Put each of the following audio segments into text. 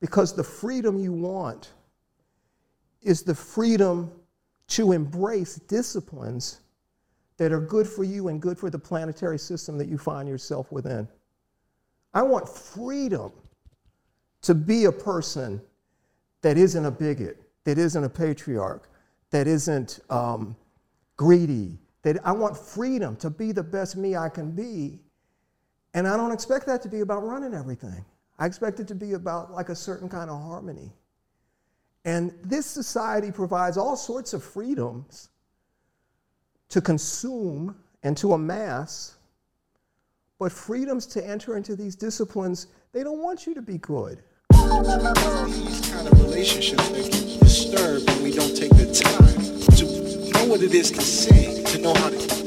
Because the freedom you want is the freedom to embrace disciplines that are good for you and good for the planetary system that you find yourself within. I want freedom to be a person that isn't a bigot, that isn't a patriarch, that isn't um, greedy, that I want freedom to be the best me I can be. And I don't expect that to be about running everything. I expect it to be about like a certain kind of harmony. And this society provides all sorts of freedoms to consume and to amass, but freedoms to enter into these disciplines, they don't want you to be good. These kind of relationships disturbed when we don't take the time to know what it is to to know how to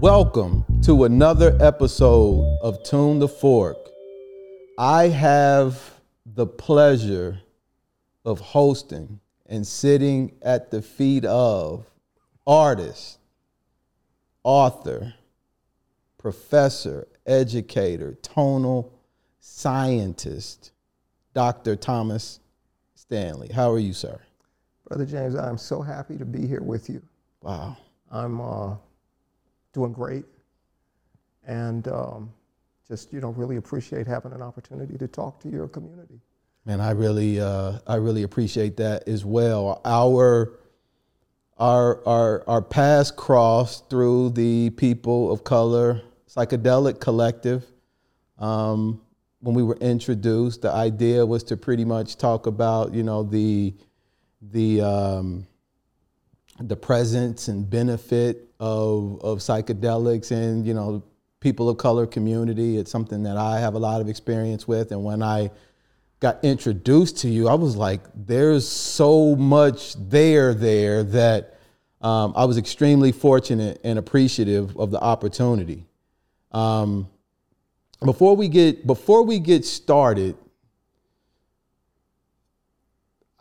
Welcome to another episode of Tune the Fork. I have the pleasure of hosting and sitting at the feet of artist, author, professor, educator, tonal scientist, Dr. Thomas Stanley. How are you, sir? Brother James, I'm so happy to be here with you. Wow. I'm uh, doing great and um, just, you know, really appreciate having an opportunity to talk to your community. Man, I really, uh, I really appreciate that as well. Our, our, our, our paths crossed through the People of Color Psychedelic Collective. Um, when we were introduced, the idea was to pretty much talk about, you know, the, the, um, the presence and benefit of, of psychedelics and, you know, people of color community. It's something that I have a lot of experience with. And when I got introduced to you, I was like, there's so much there there that um, I was extremely fortunate and appreciative of the opportunity. Um, before we get before we get started,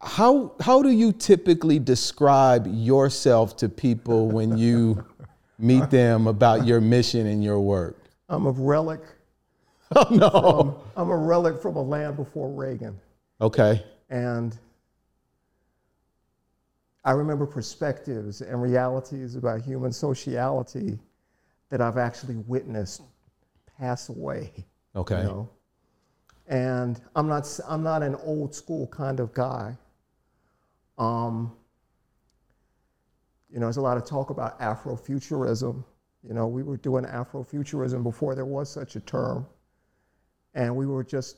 how how do you typically describe yourself to people when you meet them about your mission and your work? I'm a relic. Oh no. From, I'm a relic from a land before Reagan. Okay. And I remember perspectives and realities about human sociality that I've actually witnessed pass away. Okay. You know? And I'm not, I'm not an old school kind of guy. Um, you know, there's a lot of talk about Afrofuturism. You know, we were doing Afrofuturism before there was such a term. And we were just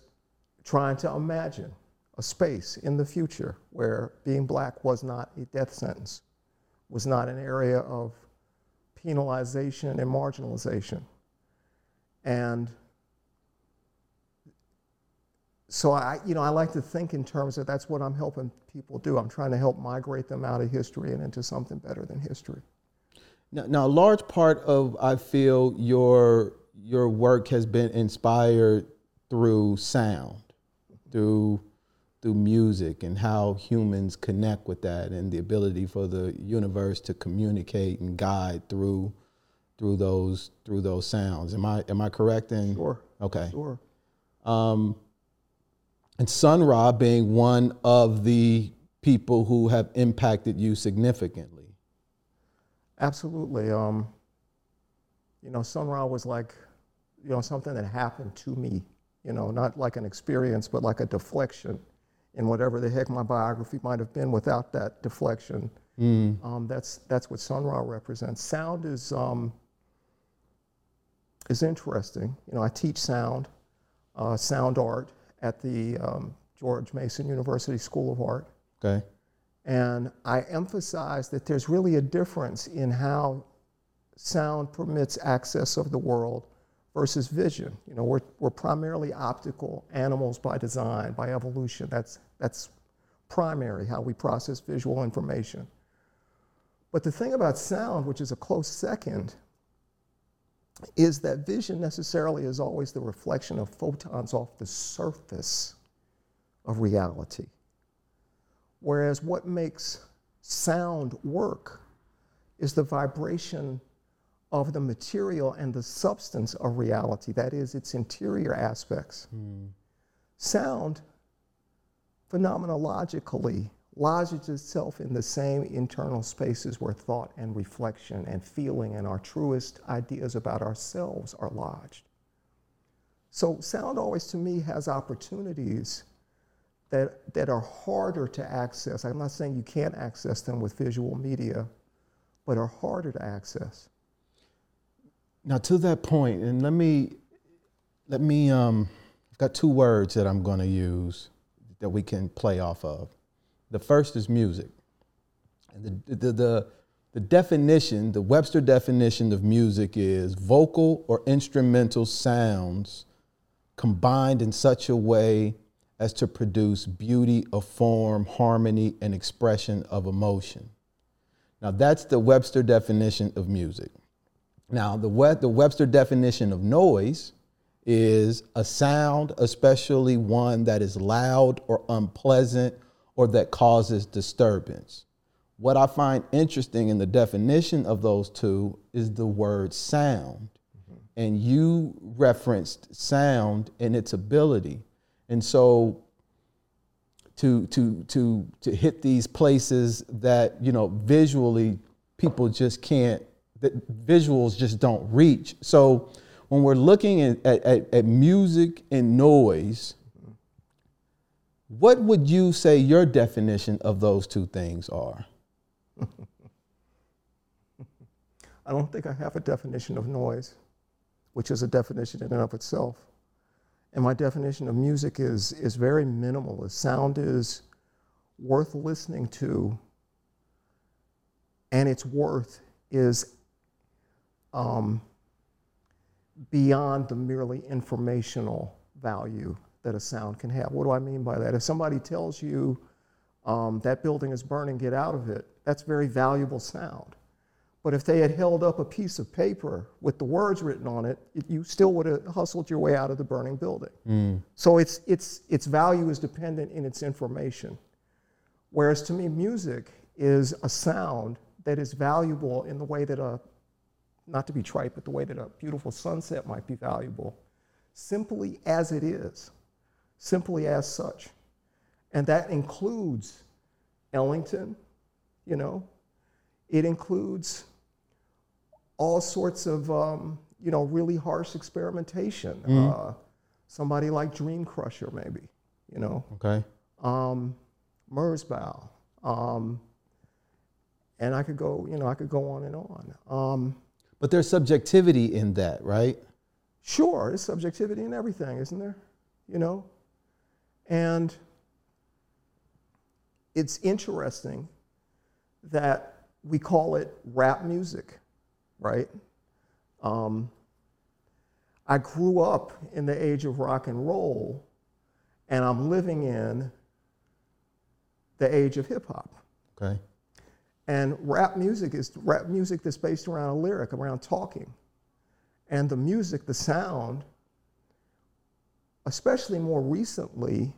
trying to imagine a space in the future where being black was not a death sentence, was not an area of penalization and marginalization. And so I, you know, I like to think in terms of that's what I'm helping people do. I'm trying to help migrate them out of history and into something better than history. Now, now a large part of I feel your your work has been inspired through sound, through through music and how humans connect with that and the ability for the universe to communicate and guide through through those through those sounds. Am I am I correct in Sure. Okay. Sure. Um, and Sun Ra being one of the people who have impacted you significantly. Absolutely. Um, you know, Sun Ra was like, you know, something that happened to me, you know, not like an experience, but like a deflection in whatever the heck my biography might have been without that deflection. Um, that's, that's what Sun Ra represents. Sound is, um, is interesting. You know, I teach sound, uh, sound art at the um, George Mason University School of Art. Okay. And I emphasize that there's really a difference in how sound permits access of the world versus vision. You know, we're, we're primarily optical animals by design, by evolution. That's, that's primary, how we process visual information. But the thing about sound, which is a close second, is that vision necessarily is always the reflection of photons off the surface of reality. Whereas what makes sound work is the vibration of the material and the substance of reality, that is, its interior aspects. Hmm. Sound, phenomenologically, lodges itself in the same internal spaces where thought and reflection and feeling and our truest ideas about ourselves are lodged. So, sound always to me has opportunities that, that are harder to access. I'm not saying you can't access them with visual media, but are harder to access. Now, to that point, and let me, let me, um, I've got two words that I'm going to use that we can play off of. The first is music. And the, the, the, the definition, the Webster definition of music is vocal or instrumental sounds combined in such a way as to produce beauty of form, harmony, and expression of emotion. Now, that's the Webster definition of music. Now, the, We- the Webster definition of noise is a sound, especially one that is loud or unpleasant or that causes disturbance. What I find interesting in the definition of those two is the word sound. Mm-hmm. And you referenced sound and its ability. And so to to to to hit these places that, you know, visually people just can't that visuals just don't reach. So when we're looking at, at, at music and noise, what would you say your definition of those two things are? I don't think I have a definition of noise, which is a definition in and of itself. And my definition of music is, is very minimal. The Sound is worth listening to, and its worth is um, beyond the merely informational value that a sound can have. What do I mean by that? If somebody tells you um, that building is burning, get out of it, that's very valuable sound. But if they had held up a piece of paper with the words written on it, it you still would have hustled your way out of the burning building. So its, its, its value is dependent in its information. Whereas to me, music is a sound that is valuable in the way that a, not to be trite, but the way that a beautiful sunset might be valuable, simply as it is, simply as such. And that includes Ellington, you know, it includes all sorts of, um, you know, really harsh experimentation. Uh, somebody like Dreamcrusher, maybe, you know Okay. um, Merzbow, um, and I could go, you know, I could go on and on. Um, But there's subjectivity in that, right? sure, there's subjectivity in everything, isn't there? You know, and it's interesting that we call it rap music, right? Um, I grew up in the age of rock and roll, and I'm living in the age of hip hop. Okay. And rap music is rap music that's based around a lyric, around talking. And the music, the sound, especially more recently,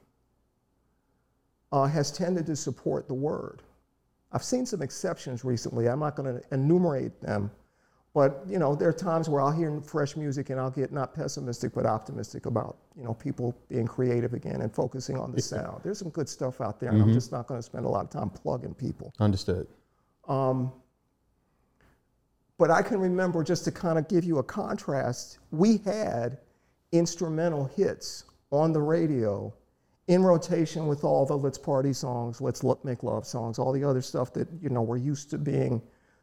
uh, has tended to support the word. I've seen some exceptions recently. I'm not going to enumerate them, but you know, there are times where I'll hear fresh music and I'll get not pessimistic but optimistic about you know people being creative again and focusing on the sound. There's some good stuff out there, and I'm just not going to spend a lot of time plugging people. Understood. Um, but I can remember just to kind of give you a contrast, we had instrumental hits on the radio in rotation with all the Let's Party songs, Let's Make Love songs, all the other stuff that, you know, we're used to being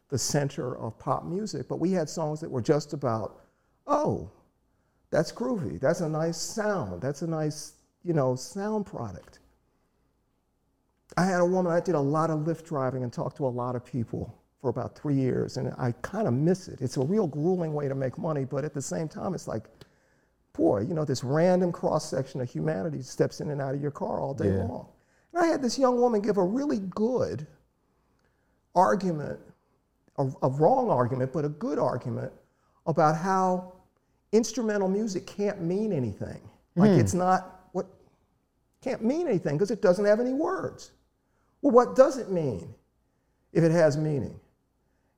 the center of pop music. But we had songs that were just about, oh, that's groovy. That's a nice sound. That's a nice, you know, sound product. I had a woman, I did a lot of Lyft driving and talked to a lot of people for about three years, and I kind of miss it. It's a real grueling way to make money, but at the same time, it's like, boy, you know, this random cross section of humanity steps in and out of your car all day Yeah. long. And I had this young woman give a really good argument, a, a wrong argument, but a good argument about how instrumental music can't mean anything. Like hmm. it's not what can't mean anything because it doesn't have any words. Well, what does it mean if it has meaning?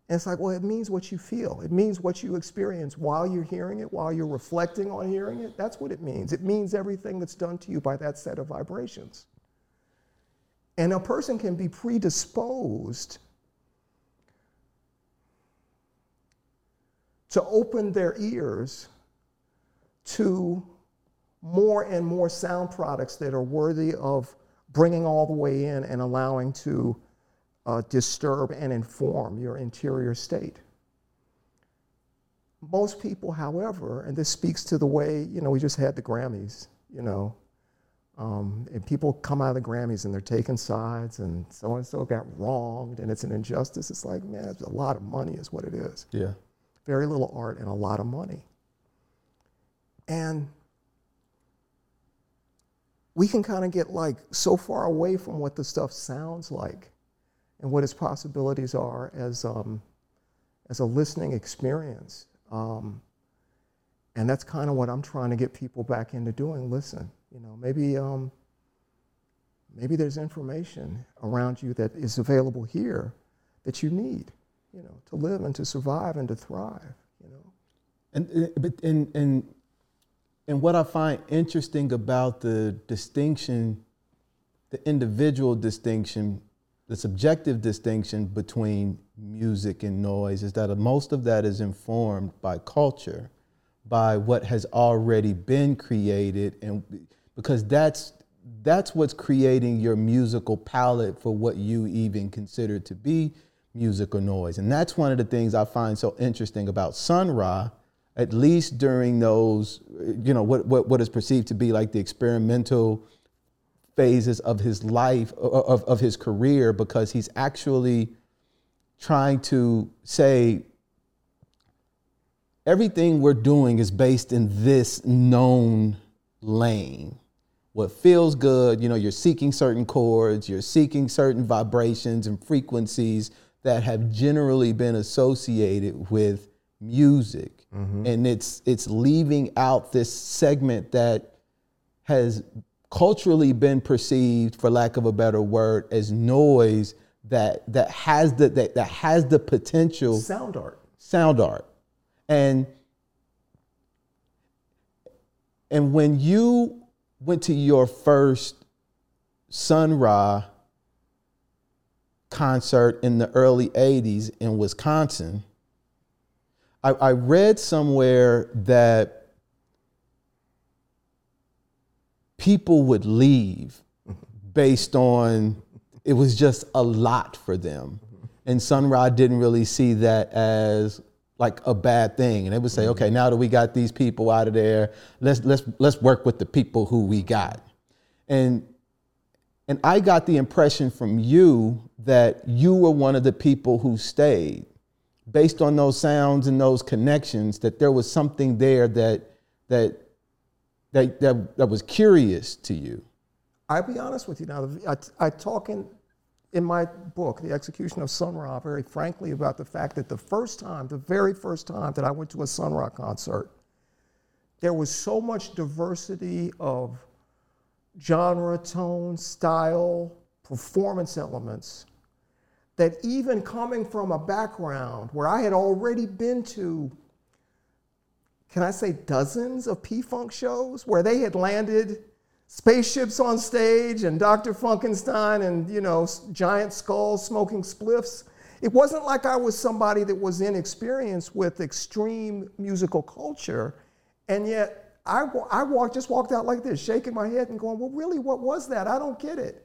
And it's like, well, it means what you feel. It means what you experience while you're hearing it, while you're reflecting on hearing it. That's what it means. It means everything that's done to you by that set of vibrations. And a person can be predisposed to open their ears to more and more sound products that are worthy of bringing all the way in and allowing to uh, disturb and inform your interior state. Most people, however, and this speaks to the way, you know, we just had the Grammys, you know, um, and people come out of the Grammys and they're taking sides and so and so got wronged and it's an injustice. It's like, man, it's a lot of money, is what it is. Yeah. Very little art and a lot of money. And we can kind of get like so far away from what the stuff sounds like and what its possibilities are as, um, as a listening experience. Um, and that's kind of what I'm trying to get people back into doing. Listen, you know, maybe, um, maybe there's information around you that is available here that you need, you know, to live and to survive and to thrive, you know. And, but, and, and, and what I find interesting about the distinction, the individual distinction the subjective distinction between music and noise is that most of that is informed by culture, by what has already been created, and because that's that's what's creating your musical palette for what you even consider to be music or noise. And that's one of the things I find so interesting about Sun Ra, at least during those, you know, what, what, what is perceived to be like the experimental phases of his life, of, of his career, because he's actually trying to say everything we're doing is based in this known lane. What feels good, you know, you're seeking certain chords, you're seeking certain vibrations and frequencies that have generally been associated with music. Mm-hmm. And it's it's leaving out this segment that has culturally been perceived, for lack of a better word, as noise that that has the that, that has the potential sound art. Sound art. And and when you went to your first Sun Ra concert in the early 80s in Wisconsin, I, I read somewhere that people would leave mm-hmm. based on it was just a lot for them. Mm-hmm. And Sun Ra didn't really see that as like a bad thing. And they would say, mm-hmm. okay, now that we got these people out of there, let's let's let's work with the people who we got. And and I got the impression from you that you were one of the people who stayed based on those sounds and those connections, that there was something there that that that, that, that was curious to you? I'll be honest with you now. I, I talk in, in my book, The Execution of Sun Ra, very frankly about the fact that the first time, the very first time that I went to a Sun Ra concert, there was so much diversity of genre, tone, style, performance elements that even coming from a background where I had already been to can I say dozens of P Funk shows where they had landed spaceships on stage and Dr. Funkenstein and, you know, giant skulls smoking spliffs. It wasn't like I was somebody that was inexperienced with extreme musical culture. And yet I, I walked, just walked out like this, shaking my head and going, well, really, what was that? I don't get it.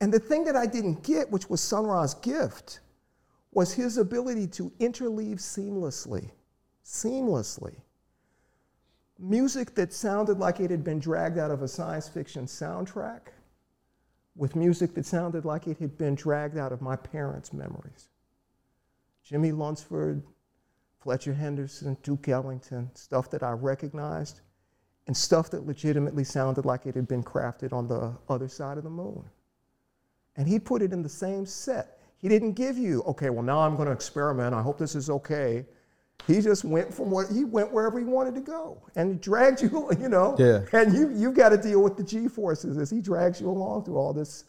And the thing that I didn't get, which was Sun Ra's gift, was his ability to interleave seamlessly seamlessly. Music that sounded like it had been dragged out of a science fiction soundtrack with music that sounded like it had been dragged out of my parents' memories. Jimmie Lunceford, Fletcher Henderson, Duke Ellington, stuff that I recognized, and stuff that legitimately sounded like it had been crafted on the other side of the moon. And he put it in the same set. He didn't give you, okay, well, now I'm going to experiment. I hope this is okay. He just went from what he went wherever he wanted to go, and he dragged you, you know. Yeah. And you you've got to deal with the G forces as he drags you along through all this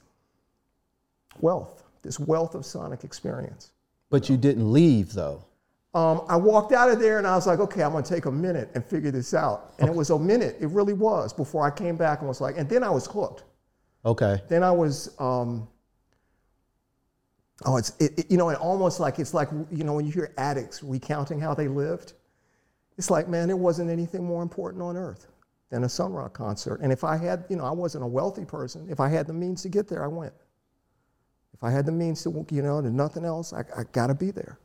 wealth, this wealth of sonic experience. But you didn't leave though. Um, I walked out of there and I was like, okay, I'm gonna take a minute and figure this out. And it was a minute, it really was, before I came back and was like, and then I was hooked. Okay. Then I was, um, oh, it's, it, it- you know, and almost like, it's like, you know, when you hear addicts recounting how they lived, it's like, man, there wasn't anything more important on earth than a Sun Ra concert. And if I had, you know, I wasn't a wealthy person. If I had the means to get there, I went. If I had the means to, you know, to nothing else, I, I gotta be there.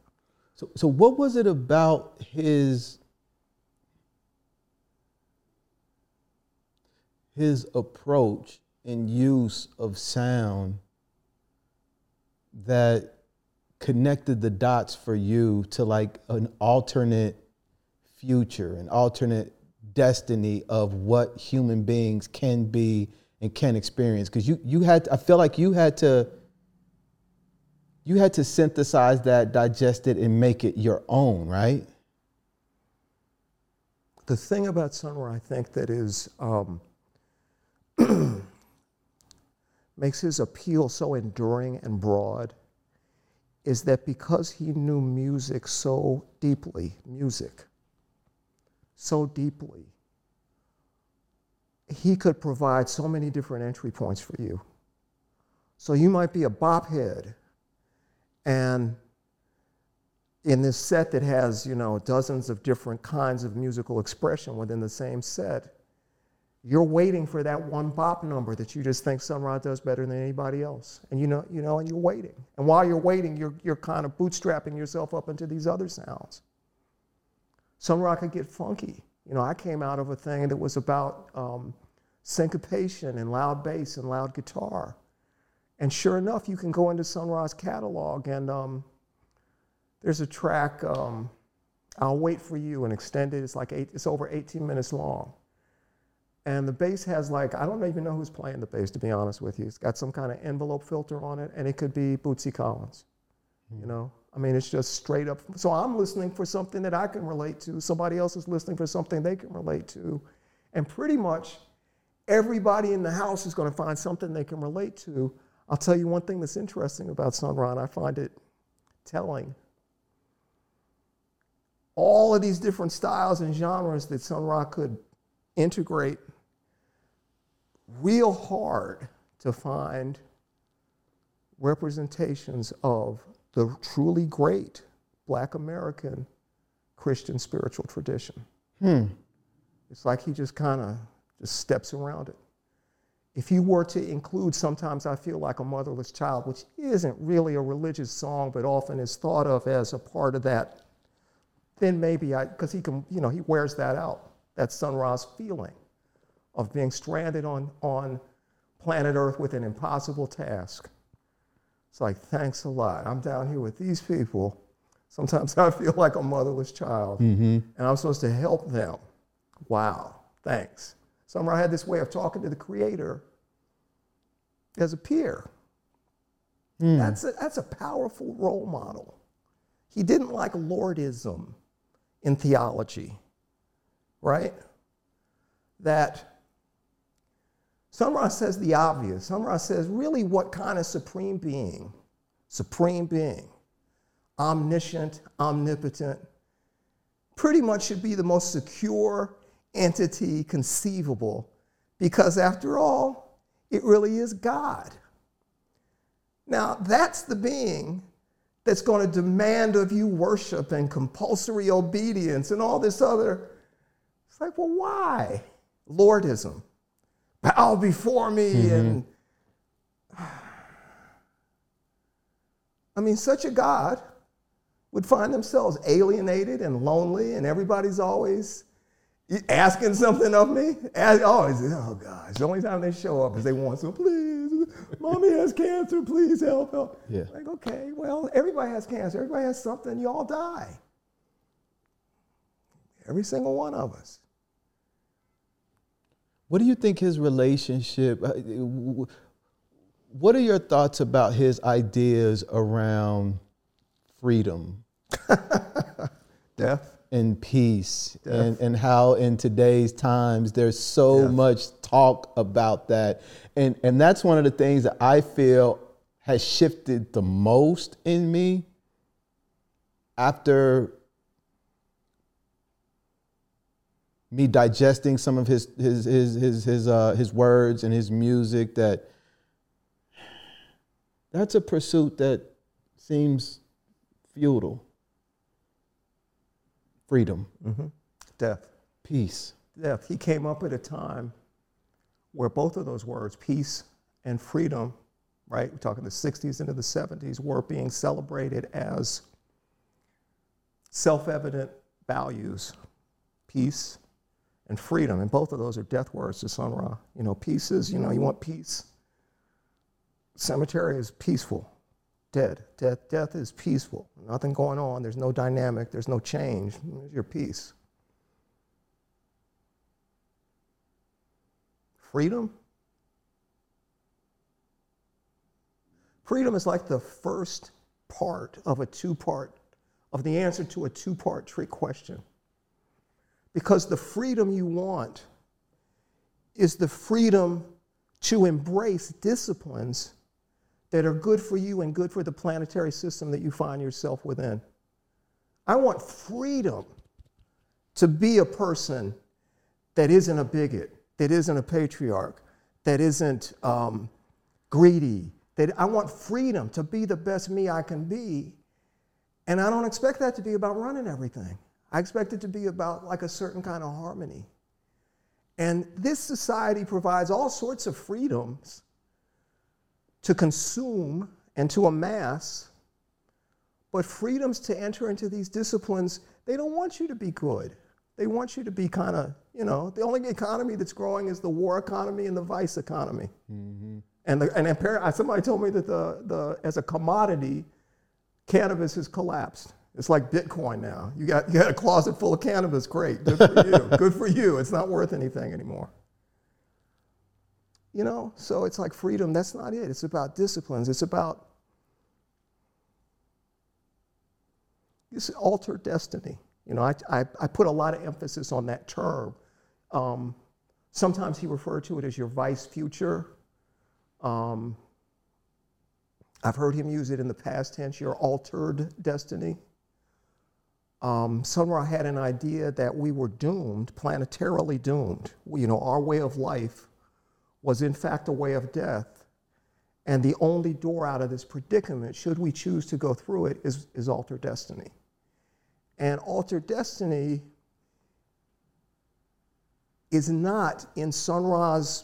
So, so what was it about his his approach and use of sound that connected the dots for you to like an alternate future, an alternate destiny of what human beings can be and can experience? Because you you had, I feel like you had to you had to synthesize that, digest it, and make it your own, right? The thing about Ra, I think, that is um, makes his appeal so enduring and broad is that because he knew music so deeply, music so deeply, he could provide so many different entry points for you. So you might be a bop head, and in this set that has, you know, dozens of different kinds of musical expression within the same set, you're waiting for that one bop number that you just think Sun Ra does better than anybody else. And you know, you know, and you're waiting. And while you're waiting, you're, you're kind of bootstrapping yourself up into these other sounds. Sun Ra could get funky. You know, I came out of a thing that was about um, syncopation and loud bass and loud guitar. And sure enough, you can go into Sun Ra's catalog and um, there's a track, um, I'll Wait for You, and extended. It's like eight, it's over 18 minutes long. And the bass has like, I don't even know who's playing the bass, to be honest with you. It's got some kind of envelope filter on it, and it could be Bootsy Collins. You hmm. know, I mean, it's just straight up. So I'm listening for something that I can relate to. Somebody else is listening for something they can relate to. And pretty much everybody in the house is going to find something they can relate to. I'll tell you one thing that's interesting about Sun Ra, and I find it telling. All of these different styles and genres that Sun Ra could integrate real hard to find representations of the truly great black American Christian spiritual tradition. Hmm. It's like he just kind of just steps around it. If you were to include Sometimes I Feel Like a Motherless Child, which isn't really a religious song, but often is thought of as a part of that, then maybe I, because he can, you know, he wears that out, that sunrise feeling of being stranded on, on planet Earth with an impossible task. It's like, thanks a lot. I'm down here with these people. Sometimes I feel like a motherless child, mm-hmm. and I'm supposed to help them. Wow, thanks. Sun Ra had this way of talking to the Creator as a peer. Hmm. That's, a, that's a powerful role model. He didn't like Lordism in theology, right? That Sun Ra says the obvious. Sun Ra says, really, what kind of supreme being, supreme being, omniscient, omnipotent, pretty much should be the most secure entity conceivable because, after all, it really is God. Now, that's the being that's going to demand of you worship and compulsory obedience and all this other. It's like, well, why? Lordism. Bow before me mm-hmm. and. I mean, such a God would find themselves alienated and lonely, and everybody's always asking something of me. Always, oh, oh gosh, the only time they show up is they want some, please, mommy has cancer, please help, help. Yeah. Like, okay, well, everybody has cancer, everybody has something, you all die. Every single one of us. What do you think his relationship? uh, What are your thoughts about his ideas around freedom Death? and peace, and, and how in today's times there's so Death. much talk about that, and and that's one of the things that I feel has shifted the most in me after me digesting some of his his his his his, uh, his words and his music that that's a pursuit that seems futile. Freedom, Death. peace. Death. He came up at a time where both of those words, peace and freedom, right? We're talking the 60s into the 70s, were being celebrated as self evident values peace and freedom. And both of those are death words to Sun Ra. You know, peace is, you know, you want peace. Cemetery is peaceful. Dead. Death, death is peaceful. Nothing going on. There's no dynamic. There's no change. There's your peace. Freedom? Freedom is like the first part of a two part, of the answer to a two part trick question. Because the freedom you want is the freedom to embrace disciplines that are good for you and good for the planetary system that you find yourself within. I want freedom to be a person that isn't a bigot, that isn't a patriarch, that isn't um, greedy. That I want freedom to be the best me I can be. And I don't expect that to be about running everything. I expect it to be about like a certain kind of harmony. And this society provides all sorts of freedoms to consume and to amass, but freedoms to enter into these disciplines, they don't want you to be good. They want you to be kind of, you know, the only economy that's growing is the war economy and the vice economy. Mm-hmm. And, the, and apparently, somebody told me that the, the, as a commodity, cannabis has collapsed. It's like Bitcoin now. You got, you got a closet full of cannabis, great, good for you. good for you. It's not worth anything anymore. You know, so it's like freedom, that's not it. It's about disciplines. It's about this alter destiny. You know, I, I, I put a lot of emphasis on that term. Um, sometimes he referred to it as your vice future. Um, I've heard him use it in the past tense, your altered destiny. Um, Sun Ra had an idea that we were doomed, planetarily doomed. You know, our way of life was in fact a way of death. And the only door out of this predicament, should we choose to go through it, is, is destiny. And alter destiny is not, in Sun Ra's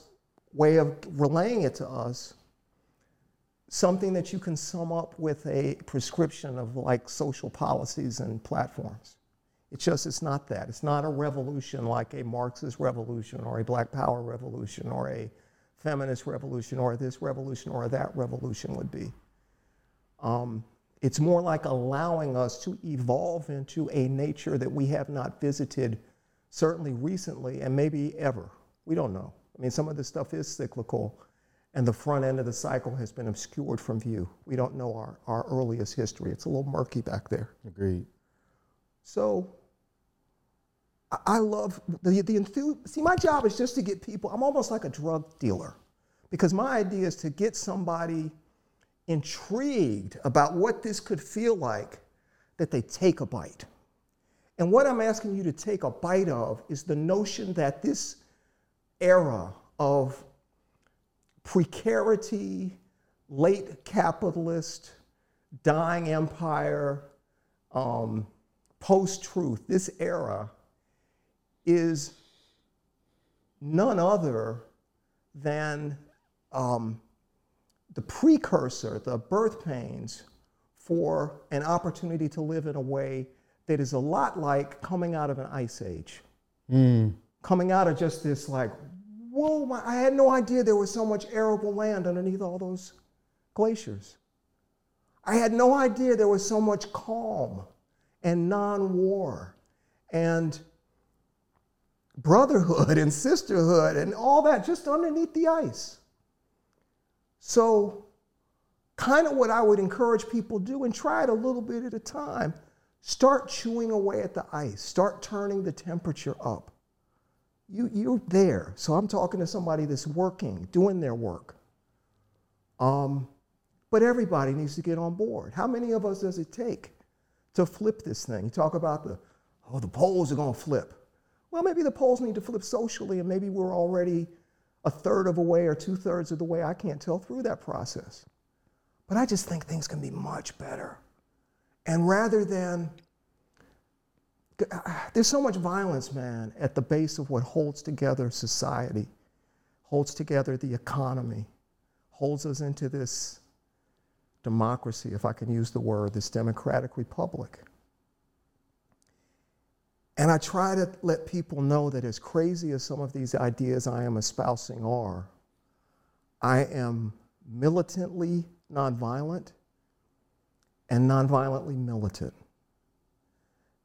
way of relaying it to us, something that you can sum up with a prescription of like social policies and platforms. It's just, it's not that. It's not a revolution like a Marxist revolution or a Black Power revolution or a feminist revolution or this revolution or that revolution would be. Um, it's more like allowing us to evolve into a nature that we have not visited, certainly recently and maybe ever. We don't know. I mean, some of this stuff is cyclical, and the front end of the cycle has been obscured from view. We don't know our, our earliest history. It's a little murky back there. Agreed. So I- I love the, the enthusiasm. See, my job is just to get people, I'm almost like a drug dealer because my idea is to get somebody intrigued about what this could feel like that they take a bite. And what I'm asking you to take a bite of is the notion that this era of precarity, late capitalist, dying empire, um, post truth, this era is none other than um, the precursor, the birth pains for an opportunity to live in a way that is a lot like coming out of an ice age. Coming out of just this, like, whoa, my, I had no idea there was so much arable land underneath all those glaciers. I had no idea there was so much calm and non war and brotherhood and sisterhood and all that just underneath the ice. So, kind of what I would encourage people to do and try it a little bit at a time. Start chewing away at the ice, start turning the temperature up. You, you're there. So, I'm talking to somebody that's working, doing their work. Um, but everybody needs to get on board. How many of us does it take to flip this thing. You talk about the, oh, the poles are going to flip. Well, maybe the poles need to flip socially, and maybe we're already a third of a way or two thirds of the way. I can't tell through that process. But I just think things can be much better. And rather than, there's so much violence, man, at the base of what holds together society, holds together the economy, holds us into this democracy, if I can use the word, this democratic republic. And I try to let people know that as crazy as some of these ideas I am espousing are, I am militantly nonviolent and nonviolently militant.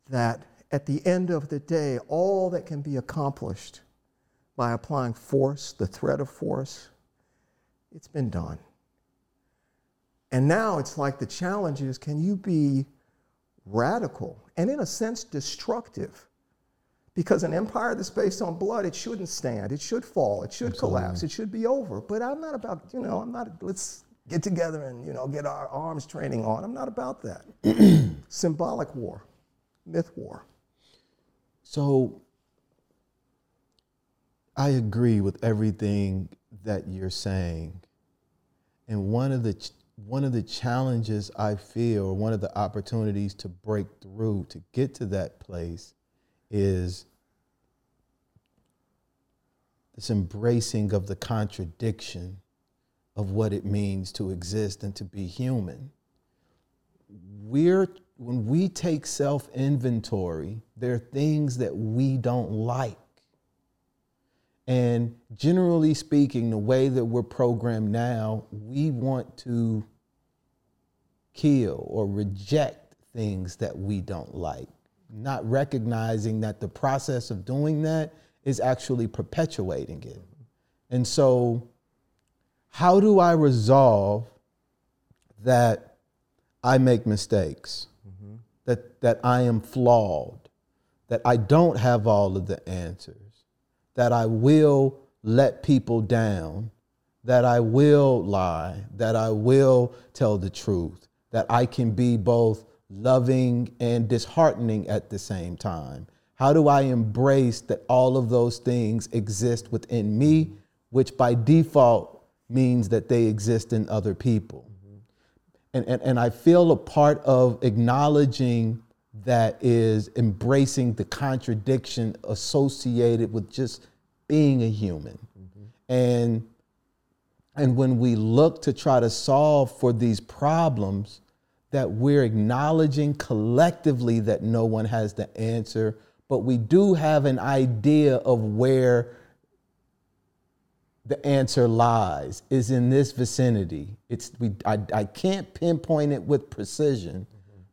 That at the end of the day, all that can be accomplished by applying force, the threat of force, it's been done. And now it's like the challenge is can you be radical and, in a sense, destructive? Because an empire that's based on blood, it shouldn't stand. It should fall. It should Absolutely. collapse. It should be over. But I'm not about, you know, I'm not, let's get together and, you know, get our arms training on. I'm not about that. Symbolic war, myth war. So I agree with everything that you're saying. And one of the one of the challenges I feel, or one of the opportunities to break through to get to that place, is this embracing of the contradiction of what it means to exist and to be human. We're when we take self inventory, there are things that we don't like. And generally speaking, the way that we're programmed now, we want to kill or reject things that we don't like, not recognizing that the process of doing that is actually perpetuating it. And so, how do I resolve that I make mistakes. That, that I am flawed, that I don't have all of the answers? that I will let people down, that I will lie, that I will tell the truth, that I can be both loving and disheartening at the same time? How do I embrace that all of those things exist within me, which by default means that they exist in other people? And, and, and I feel a part of acknowledging that is embracing the contradiction associated with just being a human. Mm-hmm. And and when we look to try to solve for these problems, that we're acknowledging collectively that no one has the answer, but we do have an idea of where the answer lies is in this vicinity. It's we I, I can't pinpoint it with precision,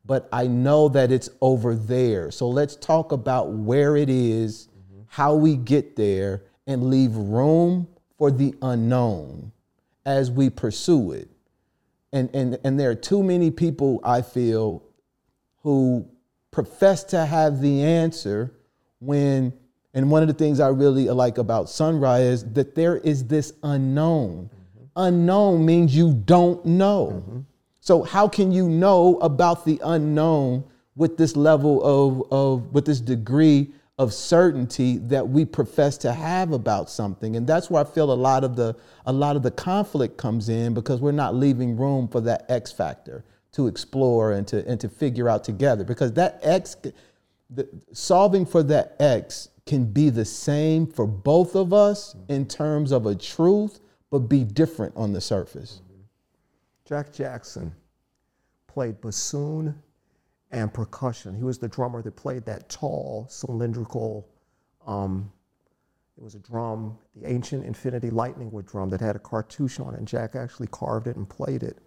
but I know that it's over there. So let's talk about where it is, mm-hmm. how we get there, and leave room for the unknown as we pursue it. And, and, and there are too many people, I feel, who profess to have the answer when, and one of the things I really like about Sun Ra's is that there is this unknown. Mm-hmm. Unknown means you don't know. Mm-hmm. So how can you know about the unknown with this level of, of with this degree of certainty that we profess to have about something? And that's where I feel a lot of the a lot of the conflict comes in because we're not leaving room for that X factor to explore and to and to figure out together. Because that X the, solving for that X can be the same for both of us in terms of a truth, but be different on the surface. Jack Jackson played bassoon and percussion. He was the drummer that played that tall, cylindrical, um, it was a drum, the ancient Infinity Lightning Wood drum that had a cartouche on it, and Jack actually carved it and played it.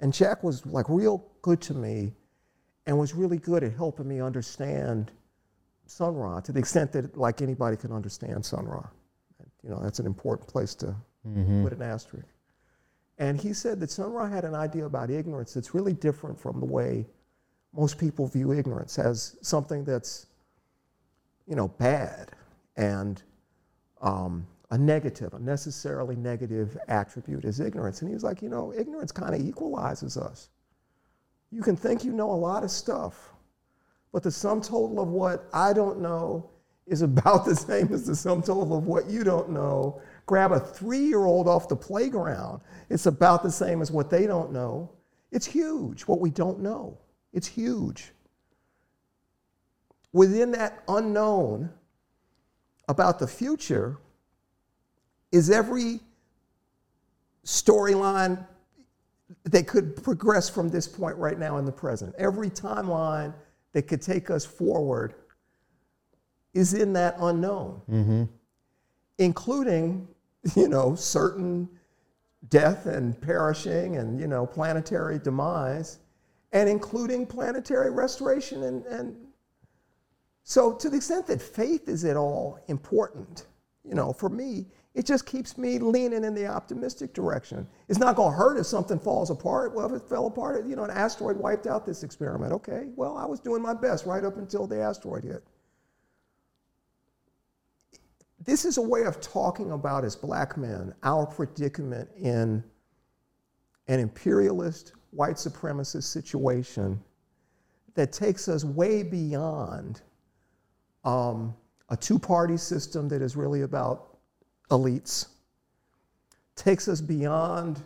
And Jack was like real good to me and was really good at helping me understand Sun Ra to the extent that like anybody can understand Sun Ra. You know, that's an important place to mm-hmm. put an asterisk. And he said that Sun Ra had an idea about ignorance that's really different from the way most people view ignorance as something that's, you know, bad and um, a negative, a necessarily negative attribute is ignorance. And he was like, you know, ignorance kind of equalizes us. You can think you know a lot of stuff, but the sum total of what I don't know is about the same as the sum total of what you don't know. Grab a three year old off the playground, it's about the same as what they don't know. It's huge what we don't know. It's huge. Within that unknown about the future is every storyline that could progress from this point right now in the present. Every timeline that could take us forward is in that unknown, mm-hmm. including, you know, certain death and perishing and, you know, planetary demise, and including planetary restoration. And, and so, to the extent that faith is at all important, you know, for me, it just keeps me leaning in the optimistic direction. It's not going to hurt if something falls apart. Well, if it fell apart, you know, an asteroid wiped out this experiment. Okay, well, I was doing my best right up until the asteroid hit. This is a way of talking about, as black men, our predicament in an imperialist, white supremacist situation that takes us way beyond um, a two party system that is really about elites, takes us beyond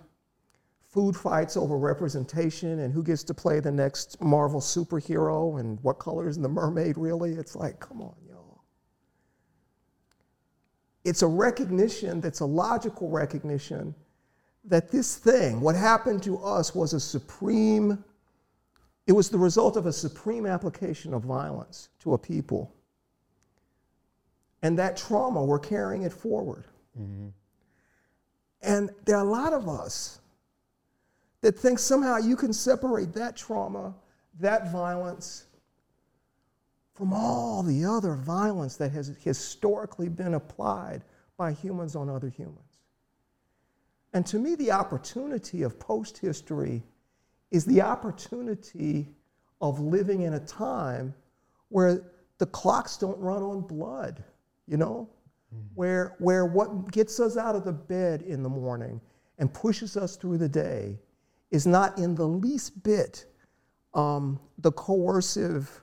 food fights over representation and who gets to play the next Marvel superhero and what color is the mermaid really. It's like, come on, y'all. It's a recognition that's a logical recognition that this thing, what happened to us, was a supreme, it was the result of a supreme application of violence to a people. And that trauma, we're carrying it forward. Mm-hmm. And there are a lot of us that think somehow you can separate that trauma, that violence, from all the other violence that has historically been applied by humans on other humans. And to me, the opportunity of post history is the opportunity of living in a time where the clocks don't run on blood, you know? where, where what gets us out of the bed in the morning and pushes us through the day is not in the least bit um, the coercive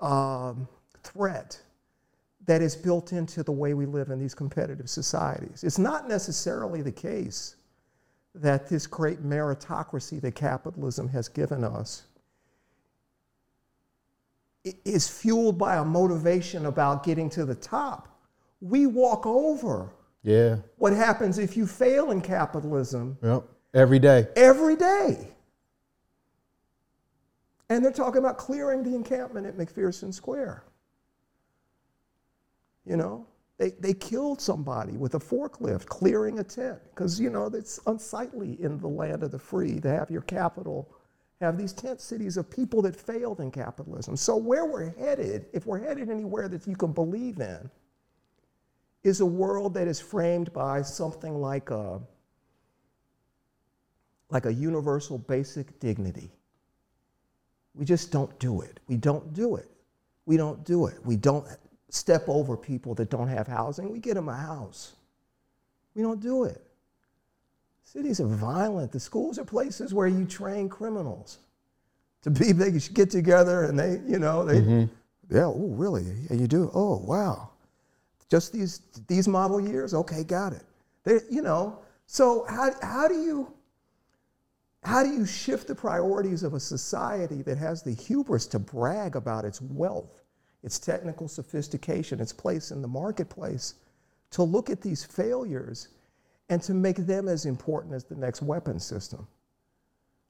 um, threat that is built into the way we live in these competitive societies. It's not necessarily the case that this great meritocracy that capitalism has given us is fueled by a motivation about getting to the top we walk over yeah. what happens if you fail in capitalism. Yep. Every day. Every day. And they're talking about clearing the encampment at McPherson Square. You know, they, they killed somebody with a forklift clearing a tent because, you know, it's unsightly in the land of the free to have your capital have these tent cities of people that failed in capitalism. So, where we're headed, if we're headed anywhere that you can believe in, is a world that is framed by something like a, like a universal basic dignity. We just don't do it. We don't do it. We don't do it. We don't step over people that don't have housing. We get them a house. We don't do it. Cities are violent. The schools are places where you train criminals to be big. You get together and they, you know, they, mm-hmm. yeah, oh, really? Yeah, you do? Oh, wow. Just these, these model years? Okay, got it. They, you know, so how, how do you how do you shift the priorities of a society that has the hubris to brag about its wealth, its technical sophistication, its place in the marketplace, to look at these failures and to make them as important as the next weapon system?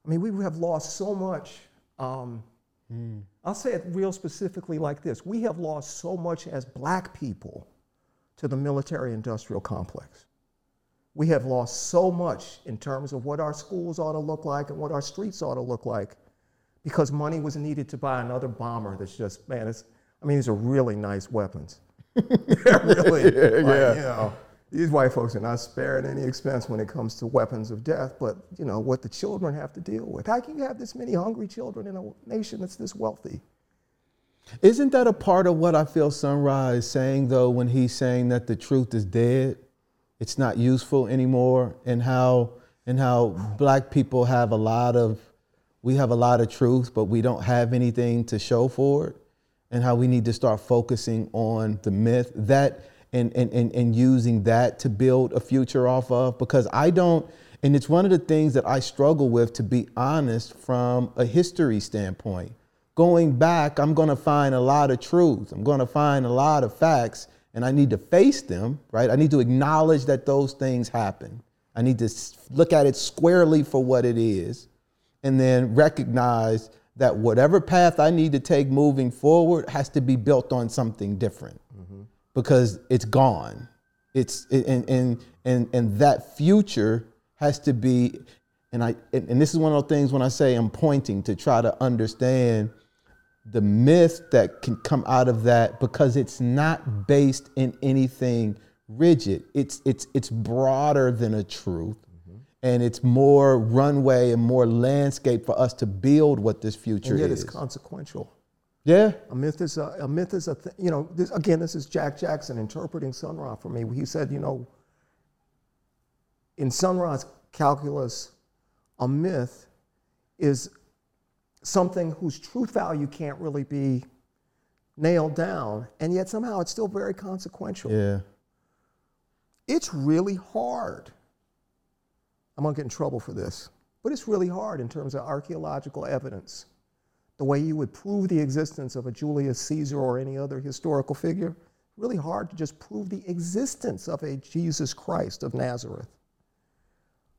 I mean, we have lost so much. Um, mm. I'll say it real specifically like this we have lost so much as black people to the military industrial complex. We have lost so much in terms of what our schools ought to look like and what our streets ought to look like because money was needed to buy another bomber that's just, man, it's, I mean, these are really nice weapons. Really, yeah, like, yeah. you know, these white folks are not spared any expense when it comes to weapons of death, but you know what the children have to deal with. How can you have this many hungry children in a nation that's this wealthy? Isn't that a part of what I feel Sun Ra's saying though when he's saying that the truth is dead? It's not useful anymore and how and how black people have a lot of we have a lot of truth, but we don't have anything to show for it, and how we need to start focusing on the myth that and, and, and, and using that to build a future off of. Because I don't, and it's one of the things that I struggle with, to be honest, from a history standpoint. Going back, I'm going to find a lot of truths, I'm going to find a lot of facts, and I need to face them, right? I need to acknowledge that those things happen. I need to look at it squarely for what it is, and then recognize that whatever path I need to take moving forward has to be built on something different. Because it's gone. It's and and and and that future has to be, and I and this is one of those things when I say I'm pointing to try to understand the myth that can come out of that because it's not based in anything rigid. It's it's it's broader than a truth. Mm-hmm. And it's more runway and more landscape for us to build what this future and yet is. it's consequential. Yeah. A myth is a, a myth is a th- you know this, again this is Jack Jackson interpreting Sun Ra for me. He said you know in Sun Ra's calculus, a myth is something whose truth value can't really be nailed down, and yet somehow it's still very consequential. Yeah. It's really hard. I'm gonna get in trouble for this, but it's really hard in terms of archaeological evidence. The way you would prove the existence of a Julius Caesar or any other historical figure, really hard to just prove the existence of a Jesus Christ of Nazareth.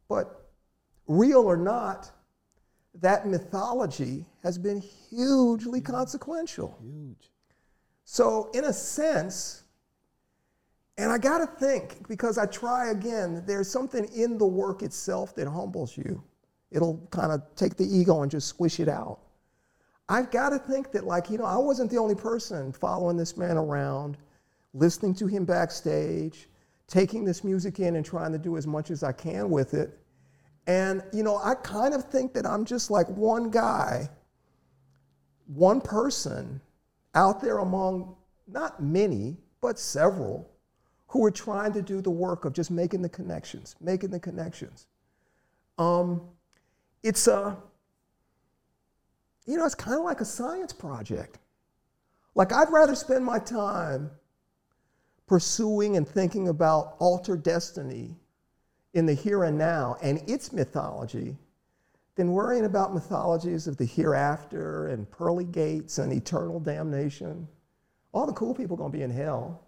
But real or not, that mythology has been hugely consequential. Huge. So, in a sense, and I got to think because I try again, there's something in the work itself that humbles you. It'll kind of take the ego and just squish it out. I've got to think that, like, you know, I wasn't the only person following this man around, listening to him backstage, taking this music in and trying to do as much as I can with it. And, you know, I kind of think that I'm just like one guy, one person out there among not many, but several who are trying to do the work of just making the connections, making the connections. Um, it's a, you know, it's kind of like a science project. Like, I'd rather spend my time pursuing and thinking about altered destiny in the here and now and its mythology than worrying about mythologies of the hereafter and pearly gates and eternal damnation. All the cool people are going to be in hell.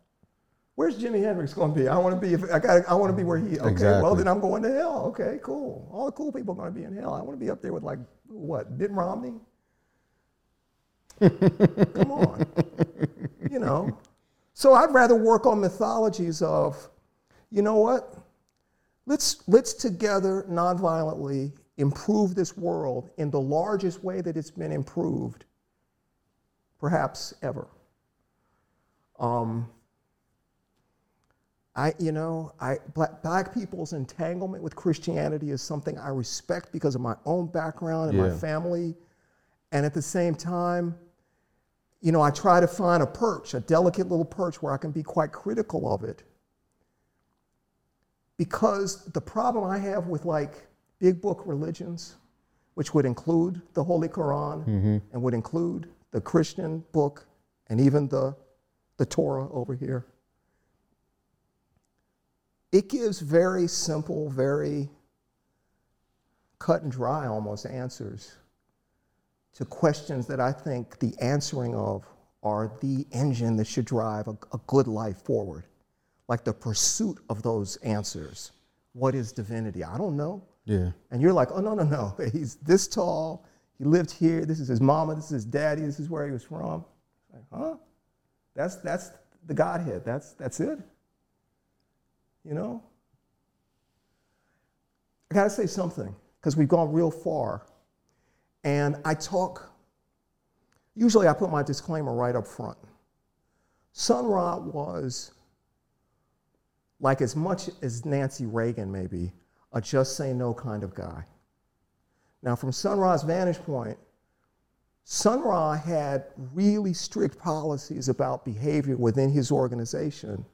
Where's Jimi Hendrix going to be? I want to be. I got. I want to be where he. Okay. Exactly. Well, then I'm going to hell. Okay. Cool. All the cool people are going to be in hell. I want to be up there with like what? Mitt Romney. Come on. You know. So I'd rather work on mythologies of, you know what? Let's, let's together, nonviolently, improve this world in the largest way that it's been improved, perhaps ever. Um, I, you know, I, black, black, people's entanglement with Christianity is something I respect because of my own background and Yeah. my family. And at the same time, you know, I try to find a perch, a delicate little perch where I can be quite critical of it. Because the problem I have with like big book religions, which would include the Holy Quran mm-hmm. and would include the Christian book and even the, the Torah over here, it gives very simple, very cut and dry almost answers to questions that I think the answering of are the engine that should drive a, a good life forward. Like the pursuit of those answers. What is divinity? I don't know. Yeah. And you're like, oh, no, no, no. He's this tall. He lived here. This is his mama. This is his daddy. This is where he was from. Like, huh? That's, that's the Godhead. That's, that's it. You know? I got to say something because we've gone real far. And I talk, usually I put my disclaimer right up front. Sun Ra was, like as much as Nancy Reagan, maybe, a just say no kind of guy. Now, from Sun Ra's vantage point, Sun Ra had really strict policies about behavior within his organization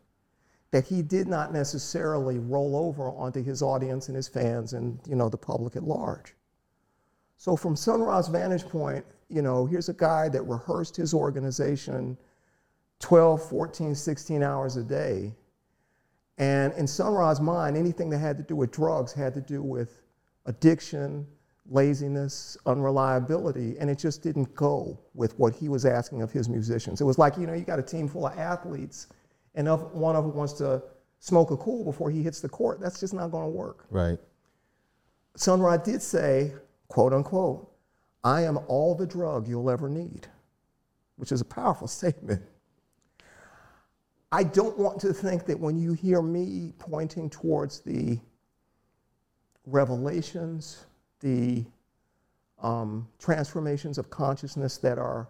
that he did not necessarily roll over onto his audience and his fans and you know the public at large. So, from Sun Ra's vantage point, you know, here's a guy that rehearsed his organization 12, 14, 16 hours a day. And in Sun Ra's mind, anything that had to do with drugs had to do with addiction, laziness, unreliability, and it just didn't go with what he was asking of his musicians. It was like, you know, you got a team full of athletes, and if one of them wants to smoke a cool before he hits the court, that's just not going to work. Right. Sun Ra did say, quote unquote, I am all the drug you'll ever need, which is a powerful statement. I don't want to think that when you hear me pointing towards the revelations, the um, transformations of consciousness that are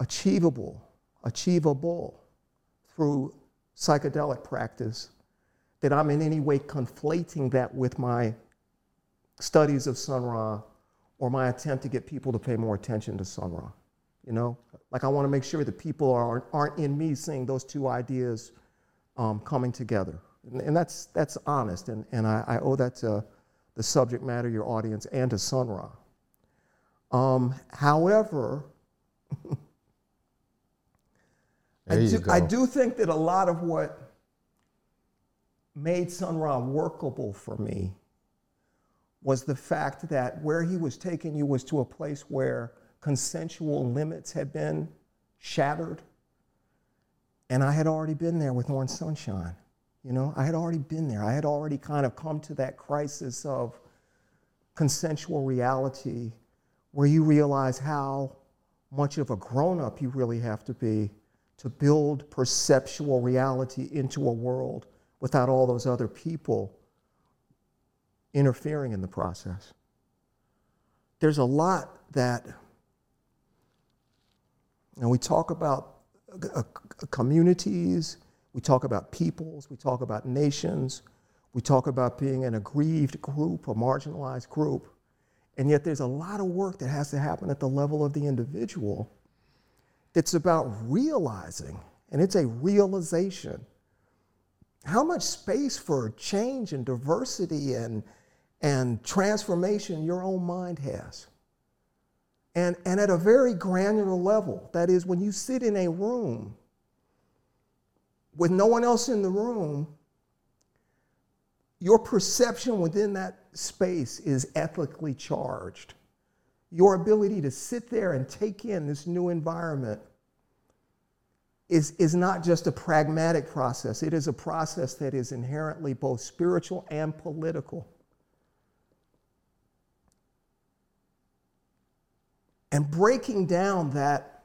achievable, achievable through psychedelic practice, that I'm in any way conflating that with my studies of Sun Ra or my attempt to get people to pay more attention to Sun Ra. You know, like I want to make sure that people aren't, aren't in me seeing those two ideas um, coming together. And, and, that's, that's honest, and, and I, I owe that to the subject matter, your audience, and to Sun Ra. Um, however, I do, I do think that a lot of what made Sun Ra workable for me was the fact that where he was taking you was to a place where consensual limits had been shattered. And I had already been there with Orange Sunshine. You know, I had already been there. I had already kind of come to that crisis of consensual reality where you realize how much of a grown up you really have to be to build perceptual reality into a world without all those other people interfering in the process. There's a lot that, and we talk about uh, communities, we talk about peoples, we talk about nations, we talk about being an aggrieved group, a marginalized group, and yet there's a lot of work that has to happen at the level of the individual that's about realizing, and it's a realization, how much space for change and diversity and and transformation your own mind has. And, and at a very granular level, that is, when you sit in a room with no one else in the room, your perception within that space is ethically charged. Your ability to sit there and take in this new environment is, is not just a pragmatic process, it is a process that is inherently both spiritual and political. And breaking down that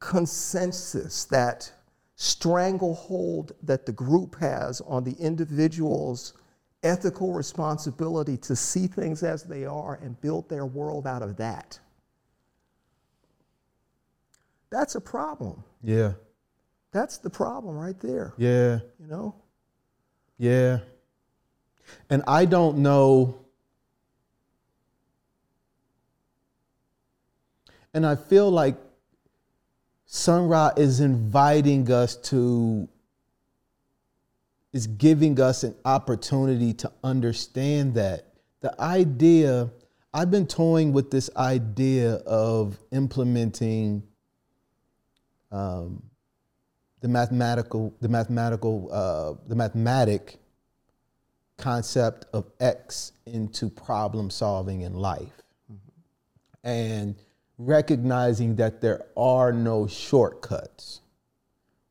consensus, that stranglehold that the group has on the individual's ethical responsibility to see things as they are and build their world out of that. That's a problem. Yeah. That's the problem right there. Yeah. You know? Yeah. And I don't know And I feel like Sun Ra is inviting us to, is giving us an opportunity to understand that. The idea, I've been toying with this idea of implementing um, the mathematical, the mathematical, uh, the mathematic concept of X into problem solving in life. Mm-hmm. And recognizing that there are no shortcuts.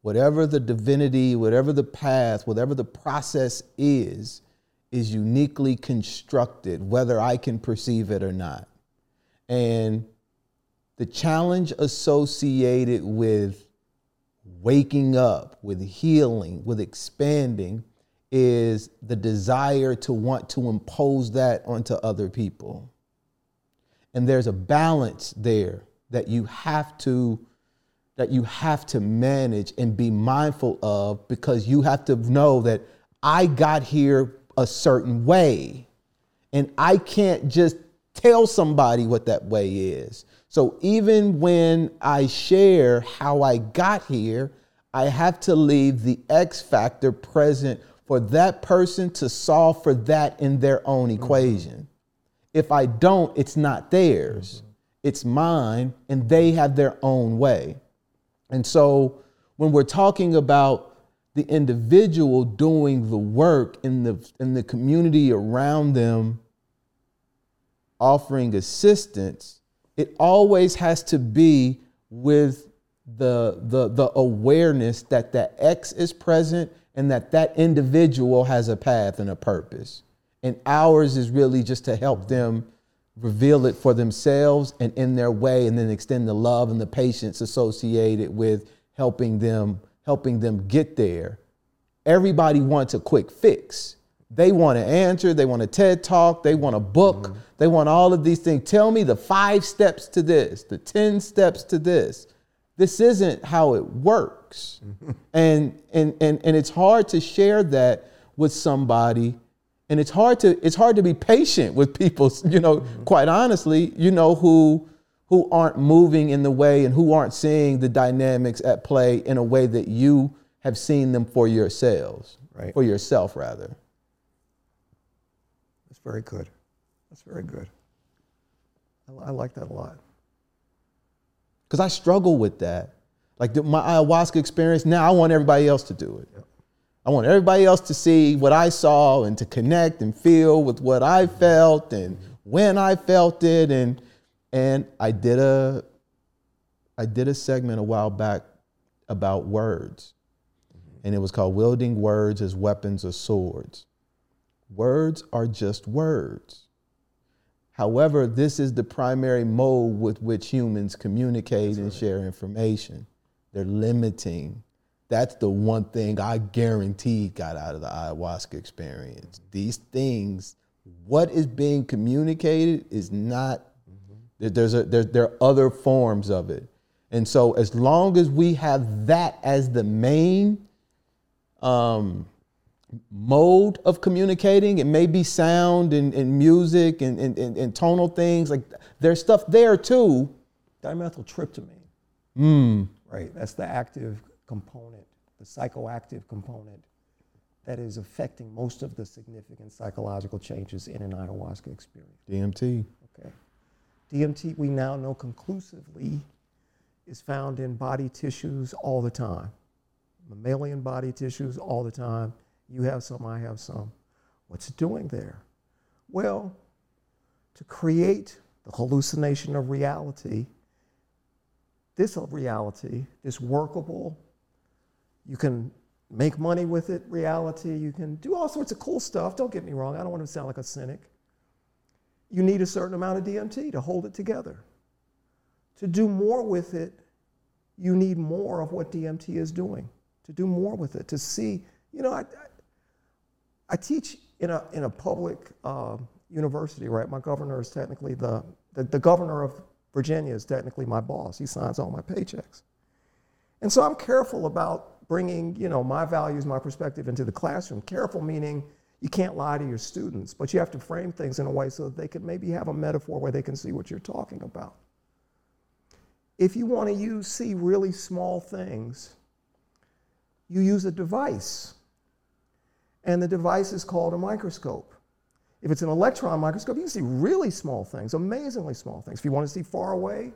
Whatever the divinity, whatever the path, whatever the process is, is uniquely constructed, whether I can perceive it or not. And the challenge associated with waking up, with healing, with expanding, is the desire to want to impose that onto other people. And there's a balance there that you have to that you have to manage and be mindful of because you have to know that I got here a certain way and I can't just tell somebody what that way is. So even when I share how I got here, I have to leave the X factor present for that person to solve for that in their own mm-hmm. equation. If I don't, it's not theirs, mm-hmm. it's mine, and they have their own way. And so when we're talking about the individual doing the work in the in the community around them offering assistance it always has to be with the the the awareness that that x is present and that that individual has a path and a purpose and ours is really just to help them reveal it for themselves and in their way and then extend the love and the patience associated with helping them helping them get there everybody wants a quick fix. They want an answer, they want a TED talk, they want a book, mm-hmm. they want all of these things. Tell me the five steps to this, the 10 steps to this. This isn't how it works. Mm-hmm. And, and, and, and it's hard to share that with somebody. And it's hard to it's hard to be patient with people, you know, mm-hmm. quite honestly, you know, who who aren't moving in the way and who aren't seeing the dynamics at play in a way that you have seen them for yourselves, right. for yourself rather. That's very good. That's very good. I, I like that a lot. Because I struggle with that. Like the, my ayahuasca experience, now I want everybody else to do it. Yep. I want everybody else to see what I saw and to connect and feel with what I felt and when I felt it. And and I did a I did a segment a while back about words and it was called Wielding Words as Weapons or Swords. Words are just words. However, this is the primary mode with which humans communicate That's and right. share information. They're limiting. That's the one thing I guarantee got out of the ayahuasca experience. These things, what is being communicated is not, mm-hmm. there's a, there, there are other forms of it. And so, as long as we have that as the main, um, mode of communicating. It may be sound and, and music and, and, and, tonal things. Like there's stuff there too. Dimethyltryptamine. Mm. Right. That's the active component, the psychoactive component that is affecting most of the significant psychological changes in an ayahuasca experience. DMT. Okay. DMT, we now know conclusively, is found in body tissues all the time mammalian body tissues all the time. You have some, I have some. What's it doing there? Well, to create the hallucination of reality, this reality, this workable, you can make money with it reality, you can do all sorts of cool stuff. Don't get me wrong, I don't want to sound like a cynic. You need a certain amount of DMT to hold it together. To do more with it, you need more of what DMT is doing to do more with it, to see, you know, I, I, teach in a, in a public uh, university, right? My governor is technically the, the, the governor of Virginia is technically my boss. He signs all my paychecks. And so I'm careful about bringing, you know, my values, my perspective into the classroom. Careful meaning you can't lie to your students, but you have to frame things in a way so that they can maybe have a metaphor where they can see what you're talking about. If you want to use, see really small things you use a device. And the device is called a microscope. If it's an electron microscope, you can see really small things, amazingly small things. If you want to see far away,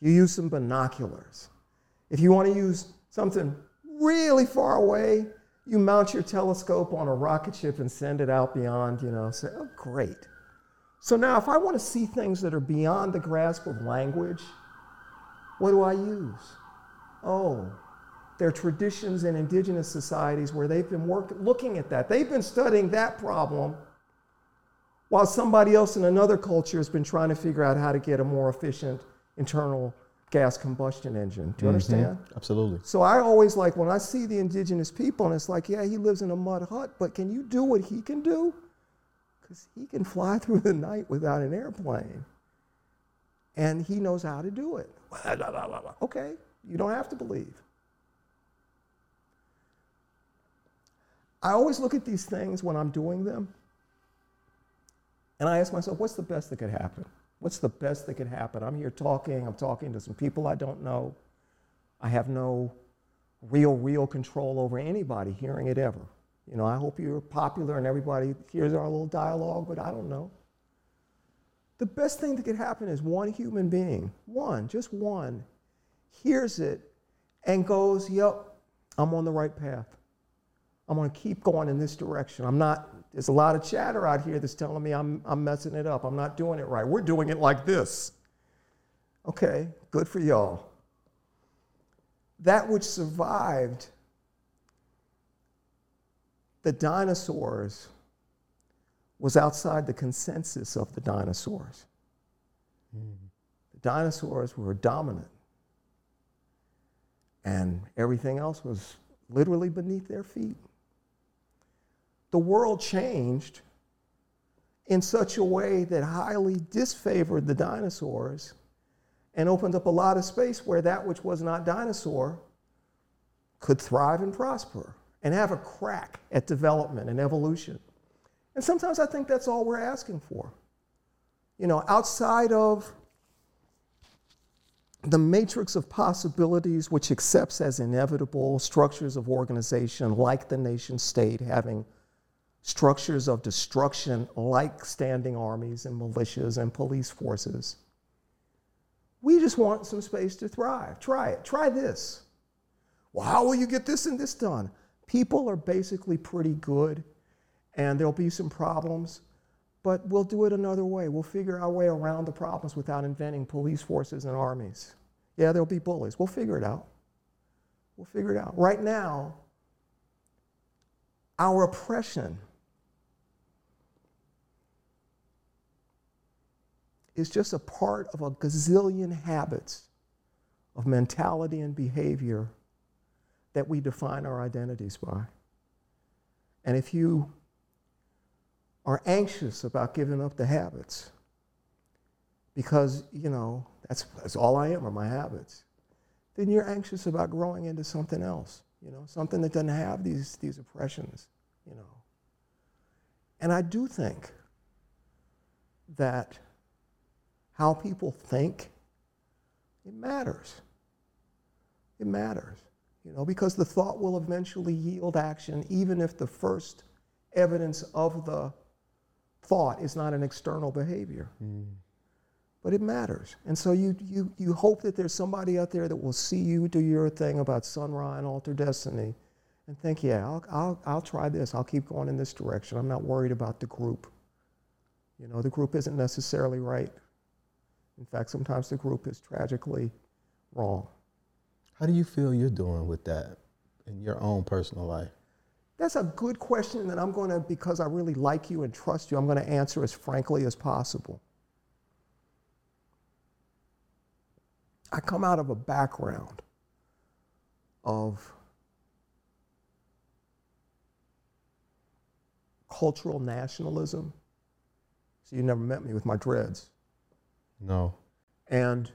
you use some binoculars. If you want to use something really far away, you mount your telescope on a rocket ship and send it out beyond, you know, say, oh, great. So now, if I want to see things that are beyond the grasp of language, what do I use? Oh, there are traditions in indigenous societies where they've been work, looking at that. They've been studying that problem while somebody else in another culture has been trying to figure out how to get a more efficient internal gas combustion engine. Do you mm-hmm. understand? Absolutely. So I always like when I see the indigenous people and it's like, yeah, he lives in a mud hut, but can you do what he can do? Because he can fly through the night without an airplane. And he knows how to do it. Okay, you don't have to believe. I always look at these things when I'm doing them, and I ask myself, what's the best that could happen? What's the best that could happen? I'm here talking, I'm talking to some people I don't know. I have no real, real control over anybody hearing it ever. You know, I hope you're popular and everybody hears our little dialogue, but I don't know. the best thing that could happen is one human being, one, just one, hears it and goes, Yep, I'm on the right path. I'm going to keep going in this direction. I'm not, there's a lot of chatter out here that's telling me I'm, I'm messing it up. I'm not doing it right. We're doing it like this. Okay, good for y'all. That which survived the dinosaurs was outside the consensus of the dinosaurs. Mm. The dinosaurs were dominant, and everything else was literally beneath their feet. The world changed in such a way that highly disfavored the dinosaurs and opened up a lot of space where that which was not dinosaur could thrive and prosper and have a crack at development and evolution. And sometimes I think that's all we're asking for. You know, outside of the matrix of possibilities which accepts as inevitable structures of organization like the nation state having structures of destruction like standing armies and militias and police forces. We just want some space to thrive. Try it. Try this. Well, how will you get this and this done? People are basically pretty good, and there'll be some problems, but we'll do it another way. We'll figure our way around the problems without inventing police forces and armies. Yeah, there'll be bullies. We'll figure it out. We'll figure it out. Right now, our oppression is just a part of a gazillion habits of mentality and behavior that we define our identities by. And if you are anxious about giving up the habits, because, you know, that's, that's all I am are my habits, then you're anxious about growing into something else, you know, something that doesn't have these, these oppressions, you know. And I do think that how people think, it matters. It matters, you know, because the thought will eventually yield action, even if the first evidence of the thought is not an external behavior. Mm. But it matters. And so you, you, you hope that there's somebody out there that will see you do your thing about Sun Ra and Alter Destiny and think, yeah, I'll, I'll, I'll try this. I'll keep going in this direction. I'm not worried about the group. You know, the group isn't necessarily right. In fact, sometimes the group is tragically wrong. How do you feel you're doing with that in your own personal life? That's a good question that I'm going to, because I really like you and trust you, I'm going to answer as frankly as possible. I come out of a background of cultural nationalism. So you never met me with my dreads. No. And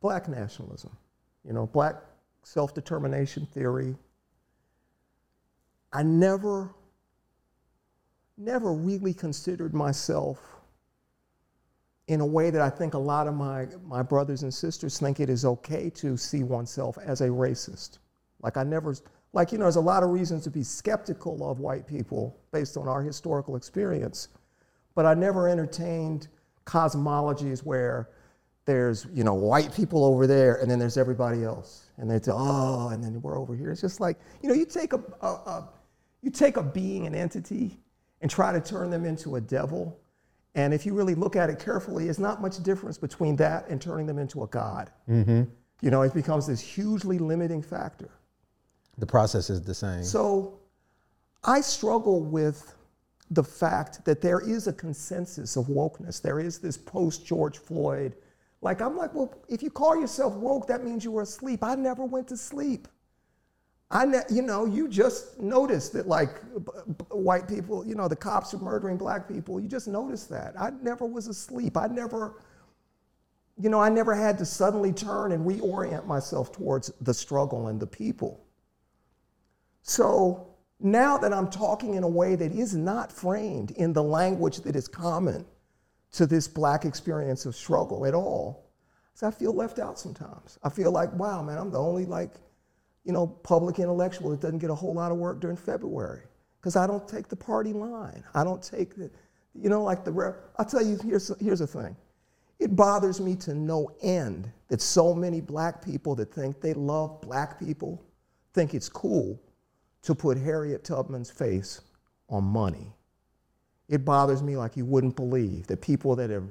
black nationalism, you know, black self determination theory. I never, never really considered myself in a way that I think a lot of my, my brothers and sisters think it is okay to see oneself as a racist. Like, I never, like, you know, there's a lot of reasons to be skeptical of white people based on our historical experience, but I never entertained cosmologies where there's you know white people over there and then there's everybody else. And they say oh and then we're over here. It's just like you know you take a, a, a, you take a being an entity and try to turn them into a devil. And if you really look at it carefully it's not much difference between that and turning them into a god. Mm-hmm. you know it becomes this hugely limiting factor. The process is the same. So i struggle with the fact that there is a consensus of wokeness. There is this post George Floyd. Like, I'm like, well, if you call yourself woke, that means you were asleep. I never went to sleep. I, ne- you know, you just noticed that, like, b- b- white people, you know, the cops are murdering black people. You just noticed that. I never was asleep. I never, you know, I never had to suddenly turn and reorient myself towards the struggle and the people. So, now that I'm talking in a way that is not framed in the language that is common to this black experience of struggle at all, so I feel left out sometimes. I feel like, wow, man, I'm the only like, you know, public intellectual that doesn't get a whole lot of work during February because I don't take the party line. I don't take the, You know, like the, I'll tell you, here's, here's the thing. It bothers me to no end that so many black people that think they love black people think it's cool to put Harriet Tubman's face on money. It bothers me like you wouldn't believe that people that have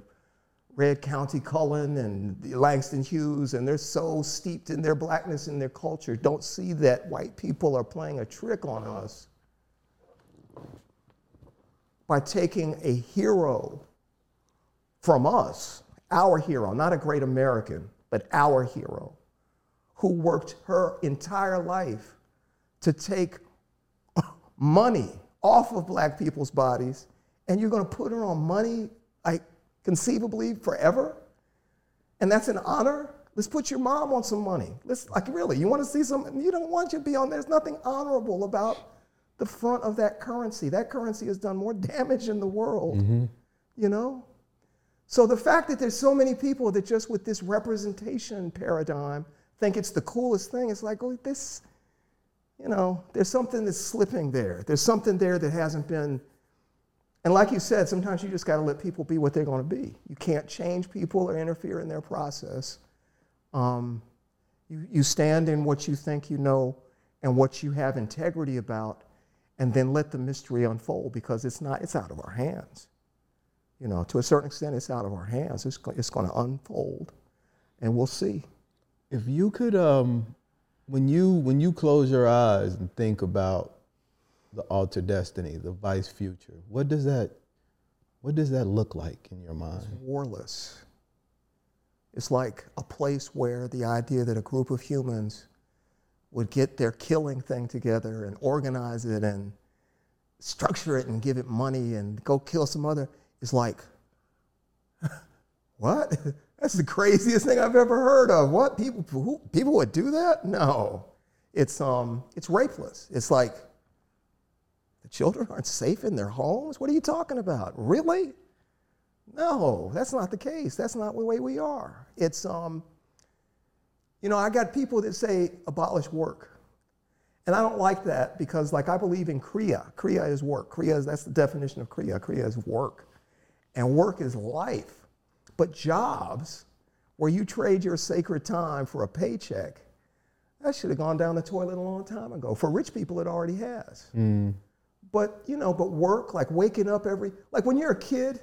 read Countee Cullen and Langston Hughes and they're so steeped in their blackness and their culture don't see that white people are playing a trick on us by taking a hero from us, our hero, not a great American, but our hero, who worked her entire life to take money off of black people's bodies, and you're going to put her on money, like conceivably forever? And that's an honor? Let's put your mom on some money. Let's, like, really, you want to see some, you don't want you to be on, there's nothing honorable about the front of that currency. That currency has done more damage in the world, mm-hmm. you know? So the fact that there's so many people that just with this representation paradigm think it's the coolest thing, it's like, oh, this, you know, there's something that's slipping there. There's something there that hasn't been. And like you said, sometimes you just got to let people be what they're going to be. You can't change people or interfere in their process. Um, you, you stand in what you think you know and what you have integrity about, and then let the mystery unfold because it's not it's out of our hands you know to a certain extent it's out of our hands it's, it's going to unfold and we'll see if you could um when you when you close your eyes and think about the altered destiny the vice future what does that what does that look like in your mind it's warless it's like a place where the idea that a group of humans would get their killing thing together and organize it and structure it and give it money and go kill some other is like, what? That's the craziest thing I've ever heard of. What people who, people would do that? No, it's um it's rapeless. It's like the children aren't safe in their homes. What are you talking about? Really? No, that's not the case. That's not the way we are. It's um you know, I got people that say abolish work. And I don't like that because, like, I believe in Kriya. Kriya is work. Kriya is, that's the definition of Kriya. Kriya is work. And work is life. But jobs, where you trade your sacred time for a paycheck, that should have gone down the toilet a long time ago. For rich people, it already has. Mm. But, you know, but work, like waking up every, like when you're a kid,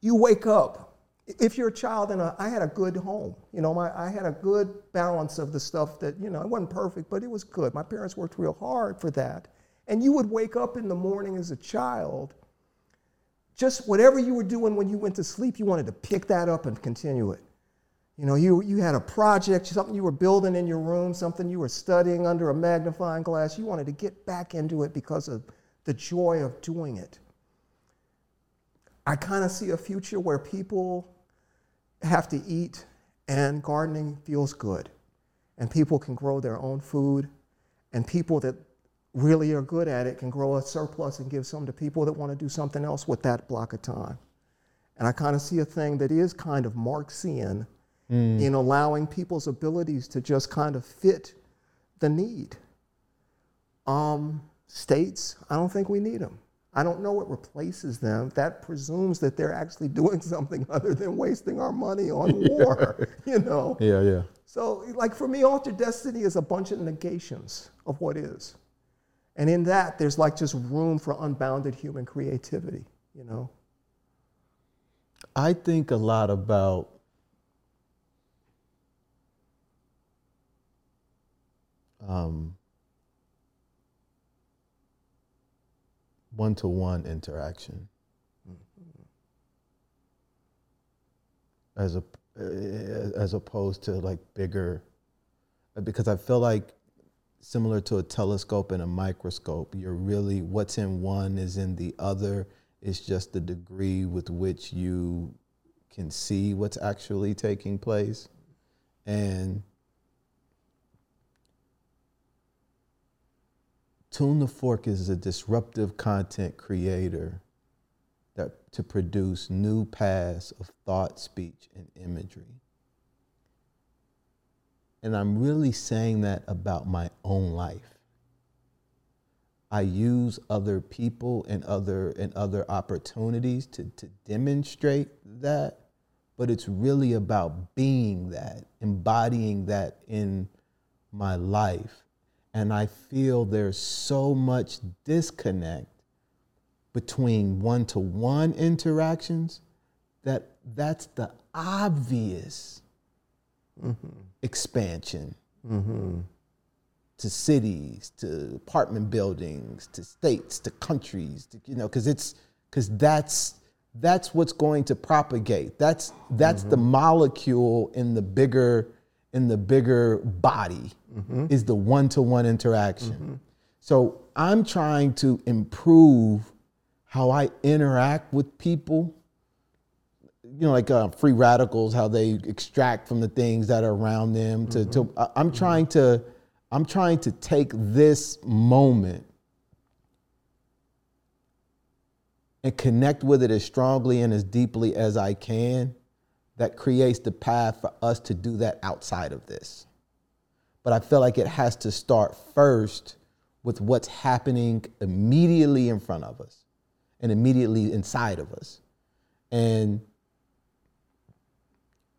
you wake up if you're a child in a, I had a good home. You know, my, I had a good balance of the stuff that, you know, it wasn't perfect, but it was good. My parents worked real hard for that. And you would wake up in the morning as a child, just whatever you were doing when you went to sleep, you wanted to pick that up and continue it. You know, you, you had a project, something you were building in your room, something you were studying under a magnifying glass. You wanted to get back into it because of the joy of doing it. I kind of see a future where people have to eat and gardening feels good. And people can grow their own food. And people that really are good at it can grow a surplus and give some to people that want to do something else with that block of time. And I kind of see a thing that is kind of Marxian mm. in allowing people's abilities to just kind of fit the need. Um, states, I don't think we need them. I don't know what replaces them. That presumes that they're actually doing something other than wasting our money on war, you know? Yeah, yeah. So, like for me, altered destiny is a bunch of negations of what is. And in that, there's like just room for unbounded human creativity, you know? I think a lot about um, one to one interaction. As a as opposed to like bigger because I feel like similar to a telescope and a microscope, you're really what's in one is in the other. It's just the degree with which you can see what's actually taking place. And Tune the Fork is a disruptive content creator that to produce new paths of thought, speech, and imagery. And I'm really saying that about my own life. I use other people and other and other opportunities to, to demonstrate that, but it's really about being that, embodying that in my life. And I feel there's so much disconnect between one to one interactions that that's the obvious Mm-hmm. expansion. Mm-hmm. To cities, to apartment buildings, to states, to countries, to, you know, because it's because that's that's what's going to propagate. That's that's the mm-hmm. molecule in the bigger in the bigger body is the one to one interaction. So I'm trying to improve how I interact with people you know, like uh, free radicals, how they extract from the things that are around them. To, to I- I'm trying to, I'm trying to take this moment and connect with it as strongly and as deeply as I can. That creates the path for us to do that outside of this. But I feel like it has to start first with what's happening immediately in front of us and immediately inside of us. And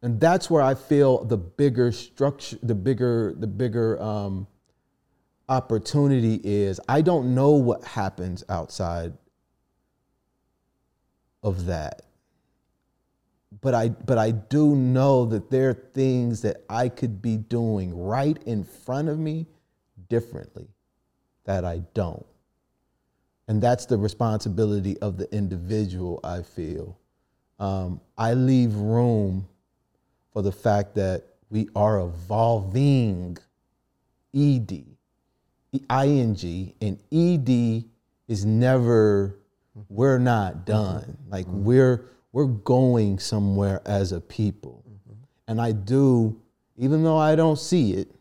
and that's where I feel the bigger structure, the bigger, the bigger um, opportunity is. I don't know what happens outside of that, but I, but I do know that there are things that I could be doing right in front of me differently that I don't, and that's the responsibility of the individual. I feel um, I leave room for the fact that we are evolving ed ing and ed is never we're not done. Like mm-hmm. we're we're going somewhere as a people. Mm-hmm. And i do even though i don't see it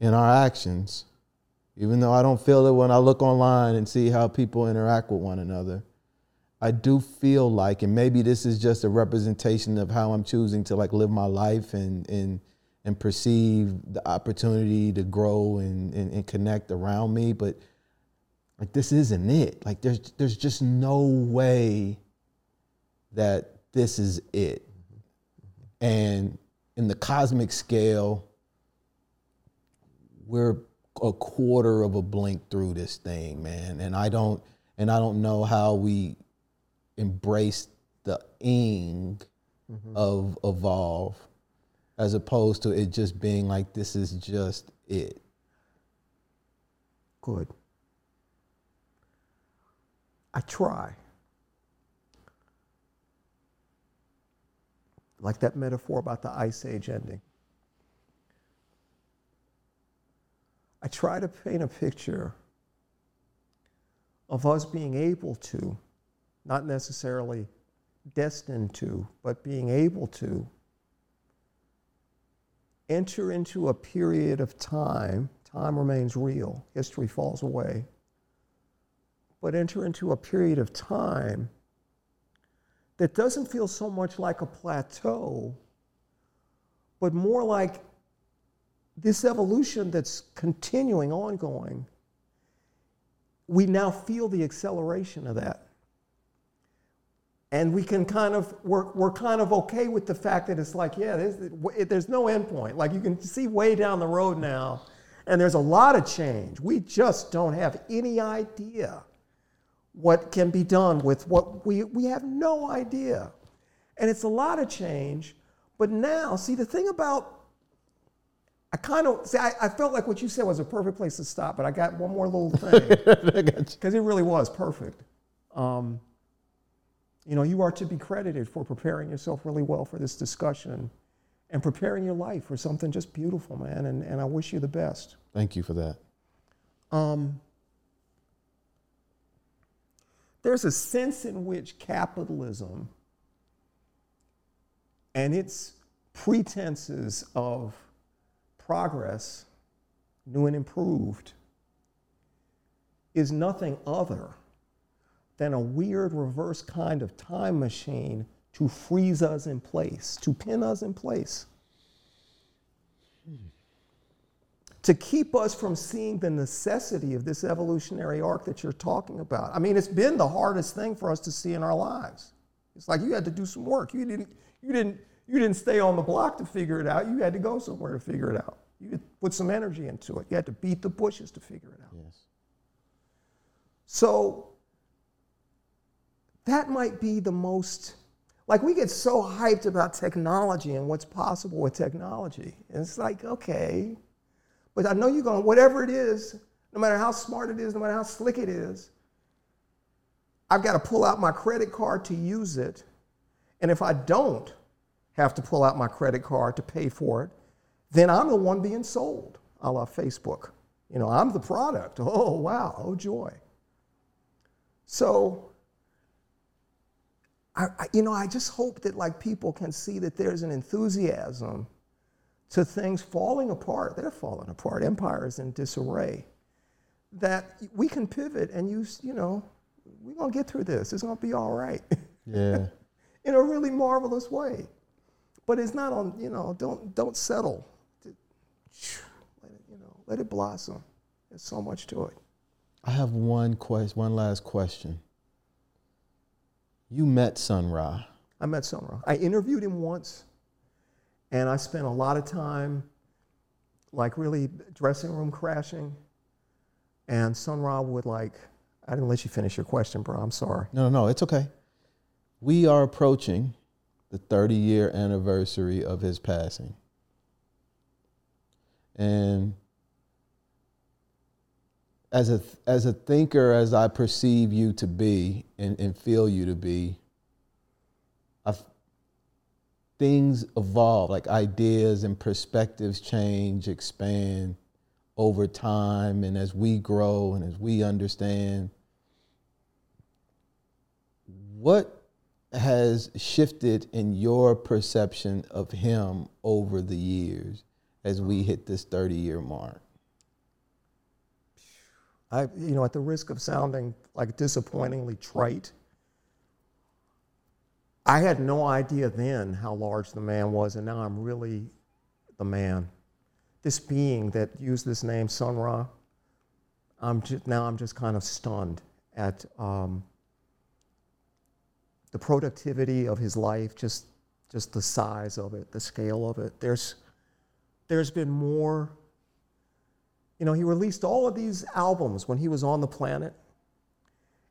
in our actions even though i don't feel it when i look online and see how people interact with one another I do feel like, and maybe this is just a representation of how I'm choosing to like live my life and and and perceive the opportunity to grow and, and, and connect around me, but like this isn't it. Like there's there's just no way that this is it. And in the cosmic scale, we're a quarter of a blink through this thing, man. And I don't and I don't know how we embrace the ing mm-hmm. of evolve as opposed to it just being like this is just it. Good. I try. Like that metaphor about the ice age ending. I try to paint a picture of us being able to, not necessarily destined to, but being able to enter into a period of time. Time remains real, history falls away. But enter into a period of time that doesn't feel so much like a plateau, but more like this evolution that's continuing, ongoing. We now feel the acceleration of that. And we can kind of, we're, we're kind of okay with the fact that it's like, yeah, there's, there's no end point. Like you can see way down the road now, and there's a lot of change. We just don't have any idea what can be done with what we, we have no idea. And it's a lot of change. But now, see, the thing about, I kind of, see, I, I felt like what you said was a perfect place to stop, but I got one more little thing. Because it really was perfect. Um, you know, you are to be credited for preparing yourself really well for this discussion and preparing your life for something just beautiful, man. And, and I wish you the best. Thank you for that. Um, there's a sense in which capitalism and its pretenses of progress, new and improved, is nothing other than a weird reverse kind of time machine to freeze us in place, to pin us in place. to keep us from seeing the necessity of this evolutionary arc that you're talking about. I mean, it's been the hardest thing for us to see in our lives. It's like you had to do some work. You didn't, you didn't, you didn't stay on the block to figure it out. You had to go somewhere to figure it out. You had to put some energy into it. You had to beat the bushes to figure it out. Yes. So that might be the most like we get so hyped about technology and what's possible with technology. And it's like, okay, but I know you're going, whatever it is, no matter how smart it is, no matter how slick it is, I've got to pull out my credit card to use it. And if I don't have to pull out my credit card to pay for it, then I'm the one being sold, a la Facebook. You know, I'm the product. Oh, wow, oh, joy. So, I, I, you know, I just hope that like people can see that there's an enthusiasm to things falling apart. They're falling apart. Empires in disarray. That we can pivot and use, you know, we're gonna get through this. It's gonna be all right. Yeah. in a really marvelous way. But it's not on, you know, don't don't settle. Let it, you know, let it blossom. There's so much to it. I have one question, one last question. You met Sun Ra. I met Sun Ra. I interviewed him once, and I spent a lot of time, like really dressing room crashing. And Sun Ra would like, I didn't let you finish your question, bro. I'm sorry. No, no, no, it's okay. We are approaching the 30 year anniversary of his passing. And as a, as a thinker, as I perceive you to be and, and feel you to be, I've, things evolve, like ideas and perspectives change, expand over time, and as we grow and as we understand. What has shifted in your perception of him over the years as we hit this 30 year mark? I, you know, at the risk of sounding like disappointingly trite, I had no idea then how large the man was, and now I'm really the man. This being that used this name, Sun Ra, I'm just, now I'm just kind of stunned at um, the productivity of his life, just, just the size of it, the scale of it. There's, there's been more. You know, he released all of these albums when he was on the planet.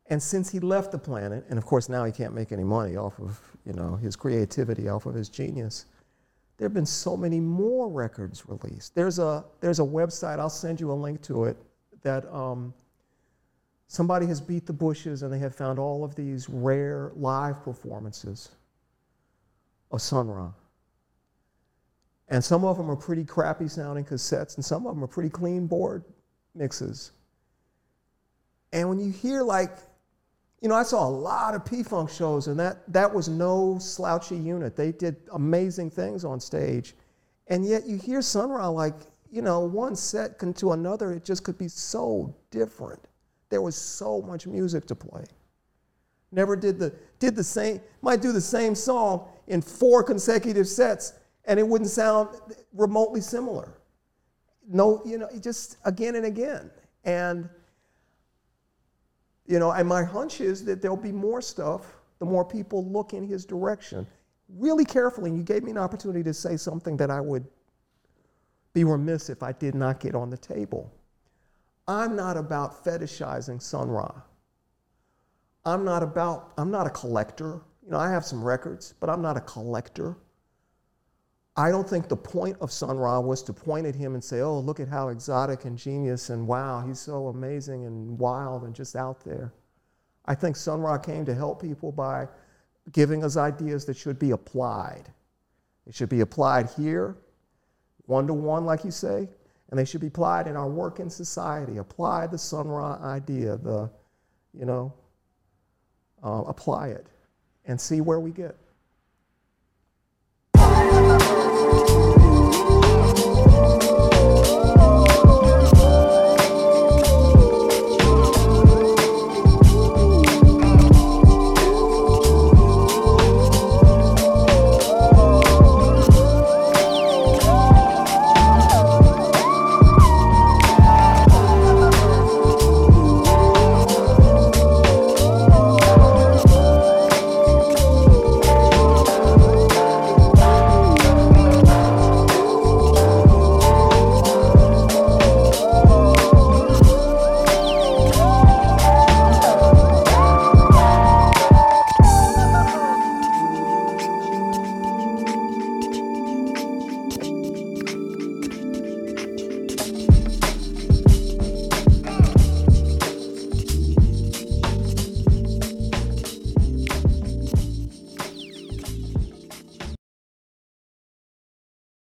And since he left the planet, and of course now he can't make any money off of, you know, his creativity, off of his genius, there have been so many more records released. There's a, there's a website, I'll send you a link to it, that um, somebody has beat the bushes and they have found all of these rare live performances of Sun Ra. And some of them are pretty crappy sounding cassettes, and some of them are pretty clean board mixes. And when you hear like, you know, I saw a lot of P-Funk shows, and that, that was no slouchy unit. They did amazing things on stage. And yet you hear Sun Ra like, you know, one set to another, it just could be so different. There was so much music to play. Never did the, did the same, might do the same song in four consecutive sets, and it wouldn't sound remotely similar. No, you know, just again and again. And you know, and my hunch is that there'll be more stuff the more people look in his direction really carefully. And you gave me an opportunity to say something that I would be remiss if I did not get on the table. I'm not about fetishizing Sun Ra. I'm not about, I'm not a collector. You know, I have some records, but I'm not a collector. I don't think the point of Sun Ra was to point at him and say, oh, look at how exotic and genius and wow, he's so amazing and wild and just out there. I think Sun Ra came to help people by giving us ideas that should be applied. They should be applied here, one to one, like you say, and they should be applied in our work in society. Apply the Sun Ra idea, the, you know, uh, apply it and see where we get.